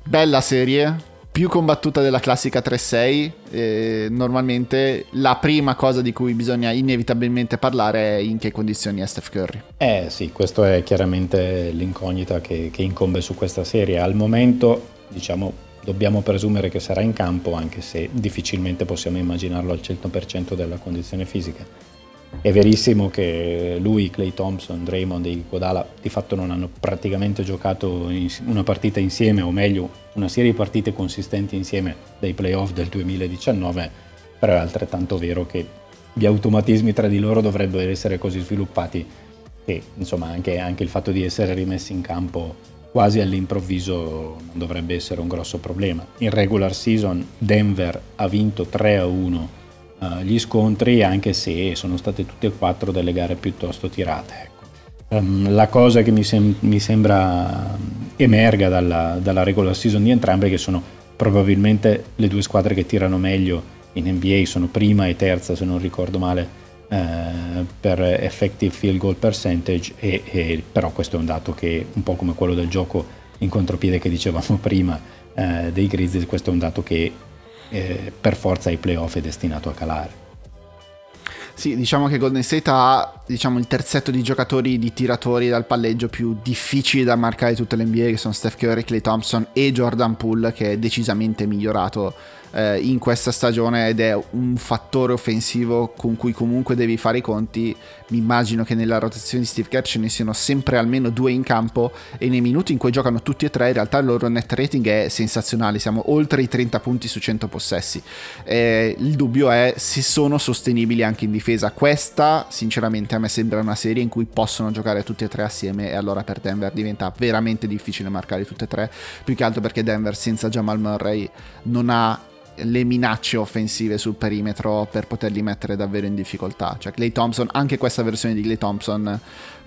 bella serie, più combattuta della classica 3-6. Eh, normalmente la prima cosa di cui bisogna inevitabilmente parlare è in che condizioni è Steph Curry. Eh sì, questa è chiaramente l'incognita che, che incombe su questa serie. Al momento, diciamo, dobbiamo presumere che sarà in campo, anche se difficilmente possiamo immaginarlo al 100% della condizione fisica è verissimo che lui, Clay Thompson, Draymond e Iguodala di fatto non hanno praticamente giocato una partita insieme, o meglio una serie di partite consistenti insieme dai playoff del 2019, però è altrettanto vero che gli automatismi tra di loro dovrebbero essere così sviluppati che insomma anche, anche il fatto di essere rimessi in campo quasi all'improvviso non dovrebbe essere un grosso problema. In regular season Denver ha vinto 3 a 1 uh, gli scontri, anche se sono state tutte e quattro delle gare piuttosto tirate. Ecco. Um, la cosa che mi, sem- mi sembra emerga dalla, dalla, regular season di entrambe è che sono probabilmente le due squadre che tirano meglio in NBA, sono prima e terza se non ricordo male. Uh, per effective field goal percentage e, e, però questo è un dato che un po' come quello del gioco in contropiede che dicevamo [LAUGHS] prima uh, dei Grizzlies questo è un dato che eh, per forza ai playoff è destinato a calare. Sì, diciamo che Golden State ha diciamo, il terzetto di giocatori di tiratori dal palleggio più difficili da marcare tutte le NBA, che sono Steph Curry, Clay Thompson e Jordan Poole, che è decisamente migliorato eh, in questa stagione ed è un fattore offensivo con cui comunque devi fare i conti. Mi immagino che nella rotazione di Steve Kerr ce ne siano sempre almeno due in campo e nei minuti in cui giocano tutti e tre in realtà il loro net rating è sensazionale, siamo oltre i 30 punti su 100 possessi. Eh, il dubbio è se sono sostenibili anche in difesa. Questa sinceramente a me sembra una serie in cui possono giocare tutti e tre assieme e allora per Denver diventa veramente difficile marcare tutte e tre, più che altro perché Denver senza Jamal Murray non ha le minacce offensive sul perimetro per poterli mettere davvero in difficoltà. Cioè Clay Thompson, anche questa versione di Clay Thompson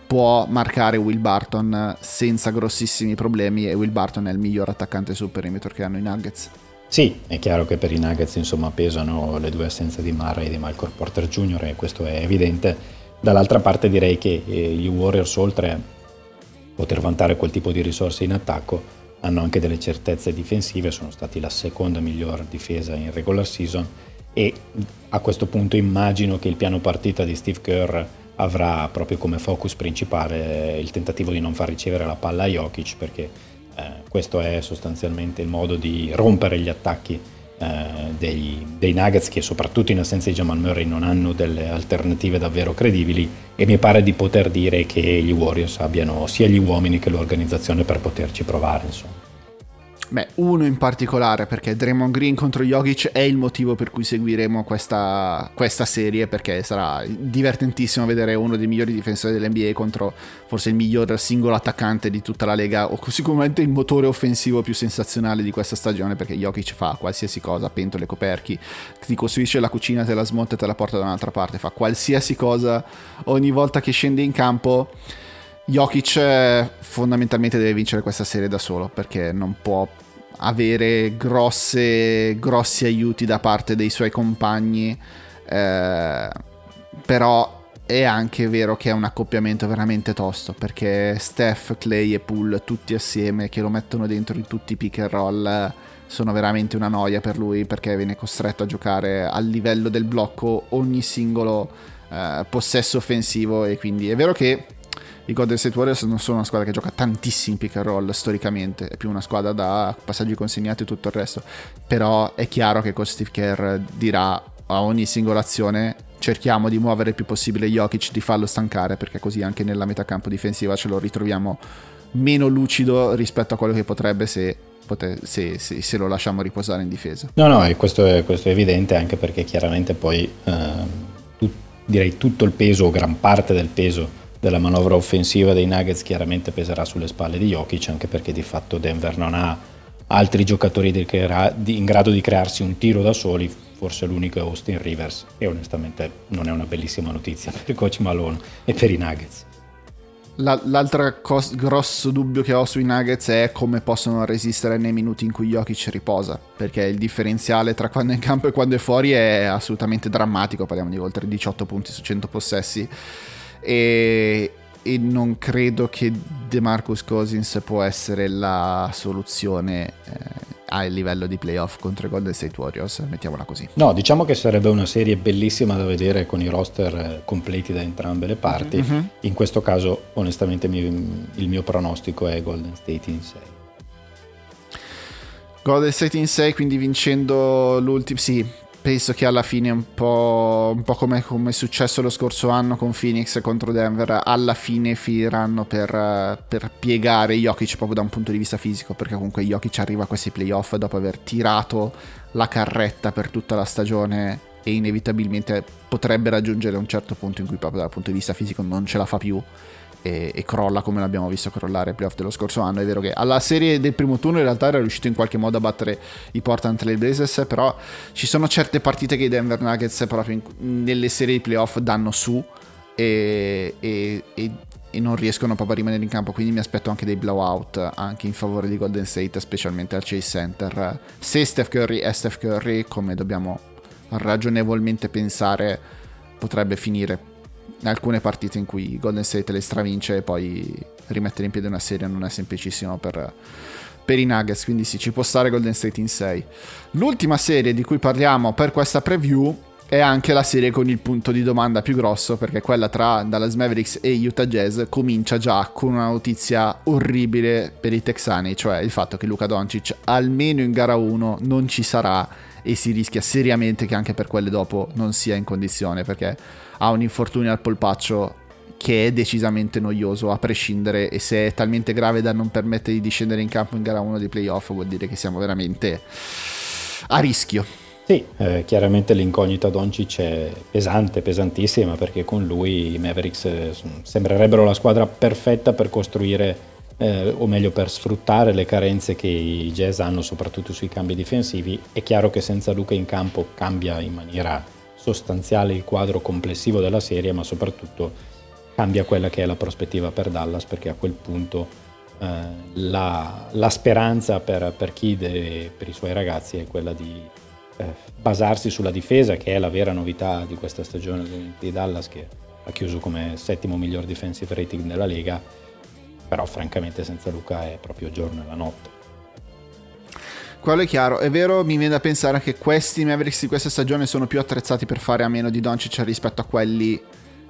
può marcare Will Barton senza grossissimi problemi e Will Barton è il miglior attaccante sul perimetro che hanno i Nuggets. Sì, è chiaro che per i Nuggets insomma pesano le due assenze di Murray e di Michael Porter Jr. e questo è evidente. Dall'altra parte direi che eh, gli Warriors oltre a poter vantare quel tipo di risorse in attacco hanno anche delle certezze difensive, sono stati la seconda miglior difesa in regular season e a questo punto immagino che il piano partita di Steve Kerr avrà proprio come focus principale il tentativo di non far ricevere la palla a Jokic perché eh, questo è sostanzialmente il modo di rompere gli attacchi eh, dei, dei, Nuggets che soprattutto in assenza di Jamal Murray non hanno delle alternative davvero credibili e mi pare di poter dire che gli Warriors abbiano sia gli uomini che l'organizzazione per poterci provare insomma. Beh, uno in particolare perché Draymond Green contro Jokic è il motivo per cui seguiremo questa, questa, serie perché sarà divertentissimo vedere uno dei migliori difensori dell'NBA contro forse il miglior singolo attaccante di tutta la lega o [LAUGHS] sicuramente il motore offensivo più sensazionale di questa stagione perché Jokic fa qualsiasi cosa, pentole, coperchi, ti costruisce la cucina, te la smonta e te la porta da un'altra parte, fa qualsiasi cosa ogni volta che scende in campo Jokic eh, fondamentalmente deve vincere questa serie da solo perché non può avere grosse, grossi aiuti da parte dei suoi compagni Eh, però è anche vero che è un accoppiamento veramente tosto perché Steph, Clay e Poole tutti assieme che lo mettono dentro in tutti i pick and roll sono veramente una noia per lui perché viene costretto a giocare al livello del blocco ogni singolo eh, possesso offensivo e quindi è vero che i Golden State Warriors non sono una squadra che gioca tantissimi pick and roll storicamente, è più una squadra da passaggi consegnati e tutto il resto, però è chiaro che con Steve Kerr dirà a ogni singola azione cerchiamo di muovere il più possibile Jokic, di farlo stancare perché così anche nella metacampo difensiva ce lo ritroviamo meno lucido rispetto a quello che potrebbe se se, se, se, lo lasciamo riposare in difesa. No, no, questo è, questo è evidente anche perché chiaramente poi eh, tu, direi tutto il peso o gran parte del peso della manovra offensiva dei Nuggets chiaramente peserà sulle spalle di Jokic anche perché di fatto Denver non ha altri giocatori in grado di crearsi un tiro da soli, forse l'unico è Austin Rivers e onestamente non è una bellissima notizia per coach Malone e per i Nuggets. l'altro cos- grosso dubbio che ho sui Nuggets è come possono resistere nei minuti in cui Jokic riposa, perché il differenziale tra quando è in campo e quando è fuori è assolutamente drammatico, parliamo di oltre 18 punti su 100 possessi e, e non credo che DeMarcus Cousins può essere la soluzione eh, a livello di playoff contro i Golden State Warriors, mettiamola così. No, diciamo che sarebbe una serie bellissima da vedere con i roster eh, completi da entrambe le parti. Mm-hmm. In questo caso, onestamente, mi, il mio pronostico è Golden State in 6. Golden State in 6, quindi vincendo l'ultimo. Sì, penso che alla fine un po', un po come, come, è successo lo scorso anno con Phoenix contro Denver, alla fine finiranno per, per, piegare Jokic proprio da un punto di vista fisico, perché comunque Jokic arriva a questi playoff dopo aver tirato la carretta per tutta la stagione e inevitabilmente potrebbe raggiungere un certo punto in cui proprio dal punto di vista fisico non ce la fa più e, e, crolla come l'abbiamo visto crollare ai playoff dello scorso anno. È vero che alla serie del primo turno in realtà era riuscito in qualche modo a battere i Portland Trail Blazers, però ci sono certe partite che i Denver Nuggets proprio in, nelle serie di playoff danno su e, e, e, non riescono proprio a rimanere in campo, quindi mi aspetto anche dei blowout anche in favore di Golden State, specialmente al Chase Center. Se Steph Curry è Steph Curry, come dobbiamo ragionevolmente pensare, potrebbe finire alcune partite in cui Golden State le stravince e poi rimettere in piedi una serie non è semplicissimo per, per i Nuggets, quindi sì, ci può stare Golden State in 6. L'ultima serie di cui parliamo per questa preview è anche la serie con il punto di domanda più grosso, perché quella tra Dallas Mavericks e Utah Jazz comincia già con una notizia orribile per i texani, cioè il fatto che Luca Doncic almeno in gara 1 non ci sarà e si rischia seriamente che anche per quelle dopo non sia in condizione, perché ha un infortunio al polpaccio che è decisamente noioso a prescindere e se è talmente grave da non permettere di scendere in campo in gara 1 dei playoff vuol dire che siamo veramente a rischio. Sì, eh, chiaramente l'incognita Doncic è pesante, pesantissima perché con lui i Mavericks eh, sembrerebbero la squadra perfetta per costruire eh, o meglio per sfruttare le carenze che i Jazz hanno soprattutto sui cambi difensivi. È chiaro che senza Luca in campo cambia in maniera sostanziale il quadro complessivo della serie, ma soprattutto cambia quella che è la prospettiva per Dallas, perché a quel punto eh, la, la, speranza per, per Kid e per i suoi ragazzi è quella di eh, basarsi sulla difesa, che è la vera novità di questa stagione di Dallas, che ha chiuso come settimo miglior defensive rating della Lega, però francamente senza Luca è proprio giorno e la notte. Quello è chiaro, è vero, mi viene da pensare che questi Mavericks di questa stagione sono più attrezzati per fare a meno di Doncic rispetto a quelli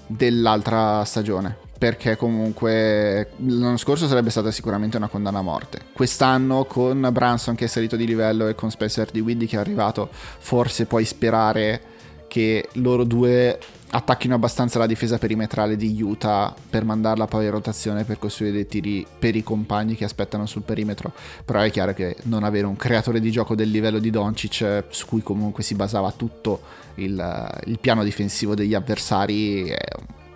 dell'altra stagione. Perché comunque l'anno scorso sarebbe stata sicuramente una condanna a morte. Quest'anno con Branson che è salito di livello e con Spencer di Widdy che è arrivato, forse puoi sperare che loro due attacchino abbastanza la difesa perimetrale di Utah per mandarla poi in rotazione per costruire dei tiri per i compagni che aspettano sul perimetro. Però è chiaro che non avere un creatore di gioco del livello di Doncic, su cui comunque si basava tutto il, il piano difensivo degli avversari, è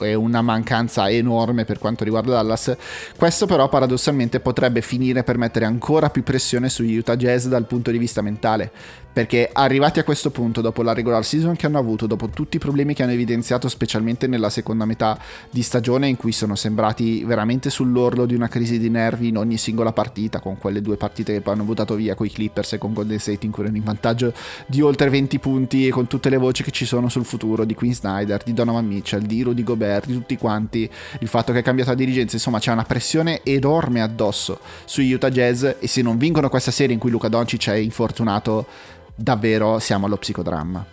è una mancanza enorme per quanto riguarda Dallas. Questo però paradossalmente potrebbe finire per mettere ancora più pressione sugli Utah Jazz dal punto di vista mentale, perché arrivati a questo punto, dopo la regular season che hanno avuto, dopo tutti i problemi che hanno evidenziato, specialmente nella seconda metà di stagione, in cui sono sembrati veramente sull'orlo di una crisi di nervi in ogni singola partita, con quelle due partite che poi hanno buttato via con i Clippers e con Golden State, in cui erano in vantaggio di oltre 20 punti, e con tutte le voci che ci sono sul futuro di Queen Snyder, di Donovan Mitchell, di Rudy Gobert, di tutti quanti, il fatto che è cambiata la dirigenza, insomma, c'è una pressione enorme addosso sugli Utah Jazz. E se non vincono questa serie in cui Luca Doncic è infortunato davvero siamo allo psicodramma.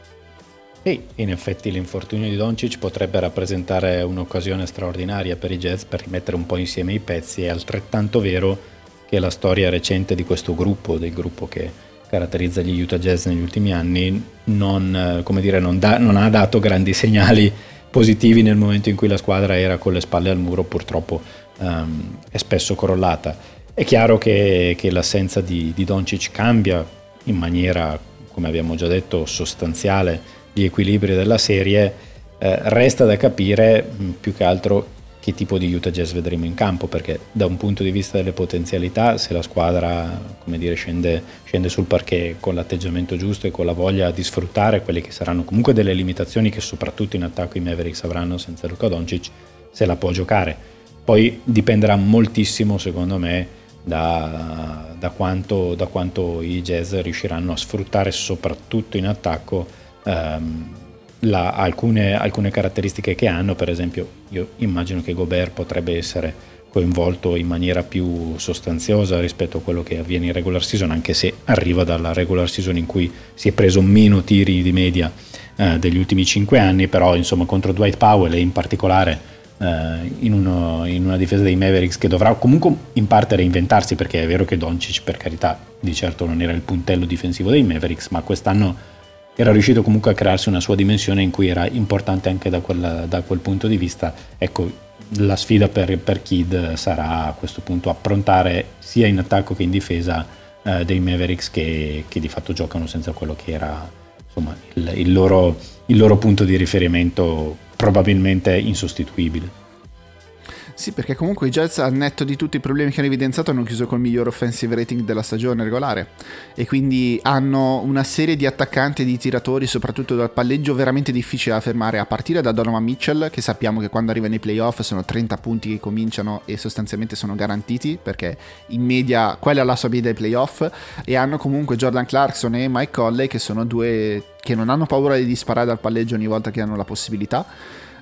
E in effetti l'infortunio di Doncic potrebbe rappresentare un'occasione straordinaria per i Jazz per rimettere un po' insieme i pezzi, è altrettanto vero che la storia recente di questo gruppo, del gruppo che caratterizza gli Utah Jazz negli ultimi anni, non, dire, non, da, non ha dato grandi segnali positivi nel momento in cui la squadra era con le spalle al muro, purtroppo um, è spesso crollata. È chiaro che, che l'assenza di, di Doncic cambia in maniera come abbiamo già detto, sostanziale gli equilibri della serie, eh, resta da capire mh, più che altro che tipo di Utah Jazz vedremo in campo, perché da un punto di vista delle potenzialità, se la squadra dire, scende, scende, sul parquet con l'atteggiamento giusto e con la voglia di sfruttare quelle che saranno comunque delle limitazioni che soprattutto in attacco i Mavericks avranno senza Luka Doncic, se la può giocare. Poi dipenderà moltissimo, secondo me, da, da, quanto, da, quanto, i jazz riusciranno a sfruttare soprattutto in attacco ehm, la, alcune, alcune, caratteristiche che hanno, per esempio io immagino che Gobert potrebbe essere coinvolto in maniera più sostanziosa rispetto a quello che avviene in regular season, anche se arriva dalla regular season in cui si è preso meno tiri di media eh, degli ultimi 5 anni, però insomma contro Dwight Powell e in particolare in, uno, in, una difesa dei Mavericks che dovrà comunque in parte reinventarsi perché è vero che Doncic per carità di certo non era il puntello difensivo dei Mavericks ma quest'anno era riuscito comunque a crearsi una sua dimensione in cui era importante anche da, quella, da quel punto di vista. Ecco la sfida per, per Kid sarà a questo punto approntare sia in attacco che in difesa eh, dei Mavericks che, che, di fatto giocano senza quello che era insomma, il, il, loro, il loro punto di riferimento probabilmente insostituibile. Sì, perché comunque i Jets, al netto di tutti i problemi che hanno evidenziato, hanno chiuso col miglior offensive rating della stagione regolare. E quindi hanno una serie di attaccanti e di tiratori, soprattutto dal palleggio, veramente difficile da fermare. A partire da Donovan Mitchell, che sappiamo che quando arriva nei playoff sono 30 punti che cominciano e sostanzialmente sono garantiti, perché in media quella è la sua media dei playoff. E hanno comunque Jordan Clarkson e Mike Colley, che sono due che non hanno paura di disparare dal palleggio ogni volta che hanno la possibilità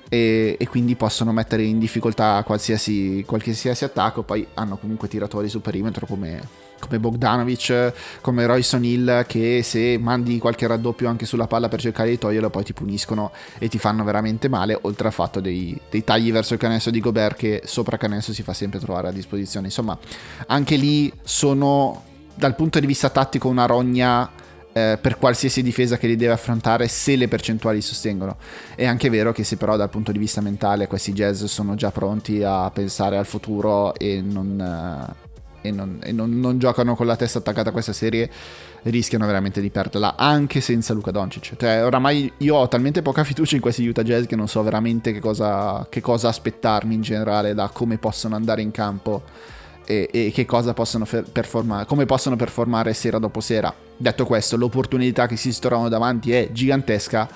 e, e, quindi possono mettere in difficoltà qualsiasi, qualsiasi attacco. Poi hanno comunque tiratori sul perimetro come, come Bogdanovic, come Royce O'Neill, che se mandi qualche raddoppio anche sulla palla per cercare di toglierlo, poi ti puniscono e ti fanno veramente male. Oltre al fatto dei, dei tagli verso il canestro di Gobert, che sopra canestro si fa sempre trovare a disposizione. Insomma, anche lì sono dal punto di vista tattico una rogna eh, per qualsiasi difesa che li deve affrontare se le percentuali sostengono. È anche vero che se però dal punto di vista mentale questi jazz sono già pronti a pensare al futuro e non, eh, e non, e non, non giocano con la testa attaccata a questa serie, rischiano veramente di perderla anche senza Luca Doncic. Cioè, oramai io ho talmente poca fiducia in questi Utah Jazz che non so veramente che cosa, che cosa aspettarmi in generale da come possono andare in campo e, e che cosa possono performare, come possono performare sera dopo sera. Detto questo, l'opportunità che si trovano davanti è gigantesca.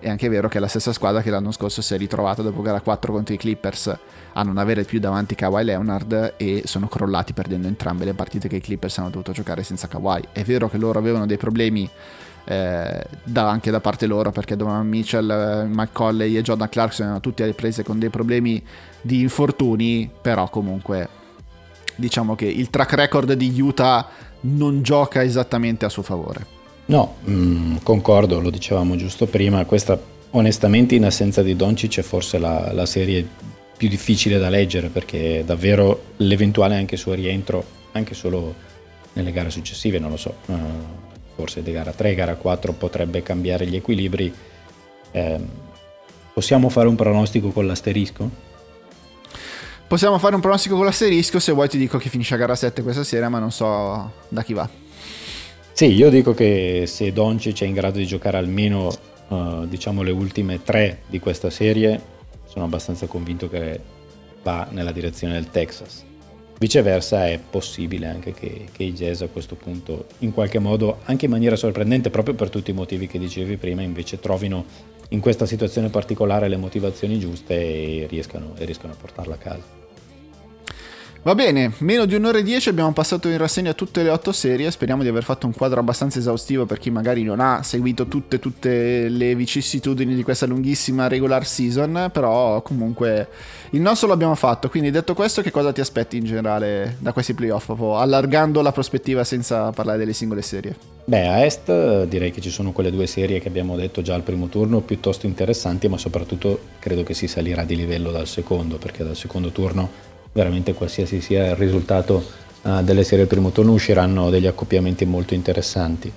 È anche vero che è la stessa squadra che l'anno scorso si è ritrovata dopo gara 4 contro i Clippers a non avere più davanti Kawhi Leonard e sono crollati perdendo entrambe le partite che i Clippers hanno dovuto giocare senza Kawhi. È vero che loro avevano dei problemi eh, da, anche da parte loro perché Donovan Mitchell, eh, McColley e Jordan Clarkson erano tutti alle prese con dei problemi di infortuni, però comunque diciamo che il track record di Utah non gioca esattamente a suo favore. No, mh, mm, concordo, lo dicevamo giusto prima, questa onestamente in assenza di Doncic è forse la, la serie più difficile da leggere perché davvero l'eventuale anche suo rientro, anche solo nelle gare successive, non lo so, uh, forse di gara 3, gara 4 potrebbe cambiare gli equilibri. Eh, possiamo fare un pronostico con l'asterisco? Possiamo fare un pronostico con l'asterisco, se vuoi ti dico che finisce a gara 7 questa sera, ma non so da chi va. Sì, io dico che se Doncic è in grado di giocare almeno uh, diciamo le ultime tre di questa serie, sono abbastanza convinto che va nella direzione del Texas. Viceversa è possibile anche che, che, i Jazz a questo punto, in qualche modo, anche in maniera sorprendente, proprio per tutti i motivi che dicevi prima, invece trovino in questa situazione particolare le motivazioni giuste e riescano, e riescano a portarla a casa. Va bene, meno di un'ora e dieci abbiamo passato in rassegna tutte le otto serie, speriamo di aver fatto un quadro abbastanza esaustivo per chi magari non ha seguito tutte, tutte le vicissitudini di questa lunghissima regular season, però comunque il nostro l'abbiamo fatto, quindi detto questo che cosa ti aspetti in generale da questi playoff, allargando la prospettiva senza parlare delle singole serie? Beh, a Est direi che ci sono quelle due serie che abbiamo detto già al primo turno piuttosto interessanti, ma soprattutto credo che si salirà di livello dal secondo, perché dal secondo turno veramente qualsiasi sia il risultato uh, delle serie del primo turno usciranno degli accoppiamenti molto interessanti.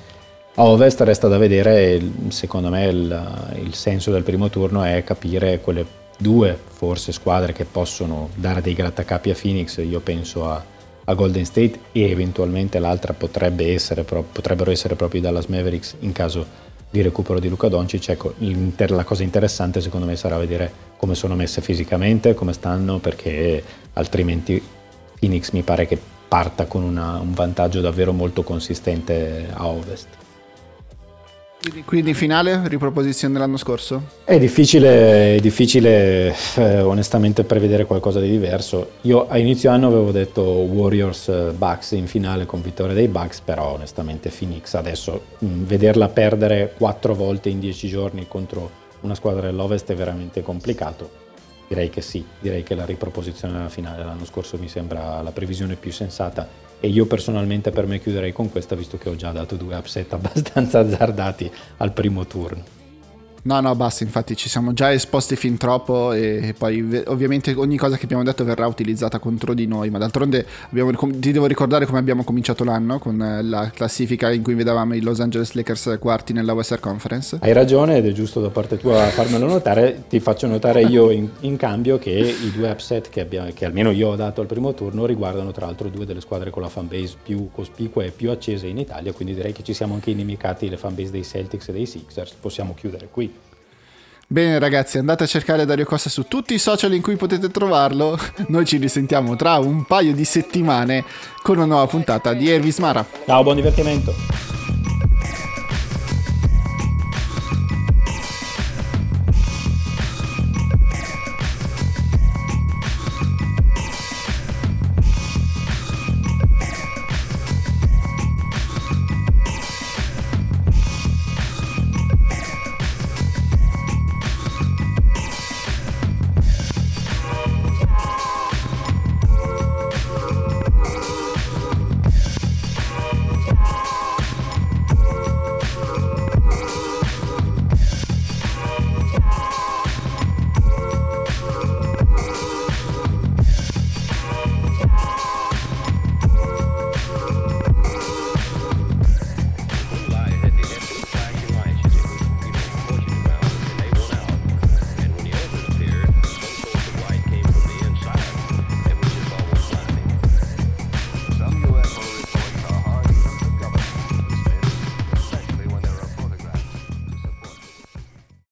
A Ovest resta da vedere, secondo me il, il senso del primo turno è capire quelle due forse squadre che possono dare dei grattacapi a Phoenix, io penso a, a Golden State e eventualmente l'altra potrebbe essere, potrebbero essere proprio i Dallas Mavericks in caso di recupero di Luca Doncic. Ecco, la cosa interessante secondo me sarà vedere come sono messe fisicamente, come stanno, perché altrimenti Phoenix mi pare che parta con una, un vantaggio davvero molto consistente a ovest. Quindi finale, riproposizione dell'anno scorso? È difficile, è difficile eh, onestamente prevedere qualcosa di diverso. Io a inizio anno avevo detto Warriors eh, Bucks in finale con vittoria dei Bucks, però onestamente Phoenix adesso mh, mm, vederla perdere quattro volte in dieci giorni contro una squadra dell'Ovest è veramente complicato. Direi che sì, direi che la riproposizione della finale dell'anno scorso mi sembra la previsione più sensata e io personalmente per me chiuderei con questa visto che ho già dato due upset [LAUGHS] abbastanza azzardati al primo turno. No, no, basta, infatti ci siamo già esposti fin troppo e poi ovviamente ogni cosa che abbiamo detto verrà utilizzata contro di noi, ma d'altronde abbiamo, ti devo ricordare come abbiamo cominciato l'anno con eh, la classifica in cui vedevamo i Los Angeles Lakers quarti nella Western Conference. Hai ragione ed è giusto da parte tua farmelo notare, ti faccio notare io in, in cambio che i due upset che, abbiamo, che almeno io ho dato al primo turno riguardano tra l'altro due delle squadre con la fanbase più cospicua e più accesa in Italia, quindi direi che ci siamo anche inimicati le fanbase dei Celtics e dei Sixers, possiamo chiudere qui. Bene ragazzi, andate a cercare Dario Costa su tutti i social in cui potete trovarlo. [LAUGHS] Noi ci risentiamo tra un paio di settimane con una nuova puntata di Ervis Mara. Ciao, buon divertimento.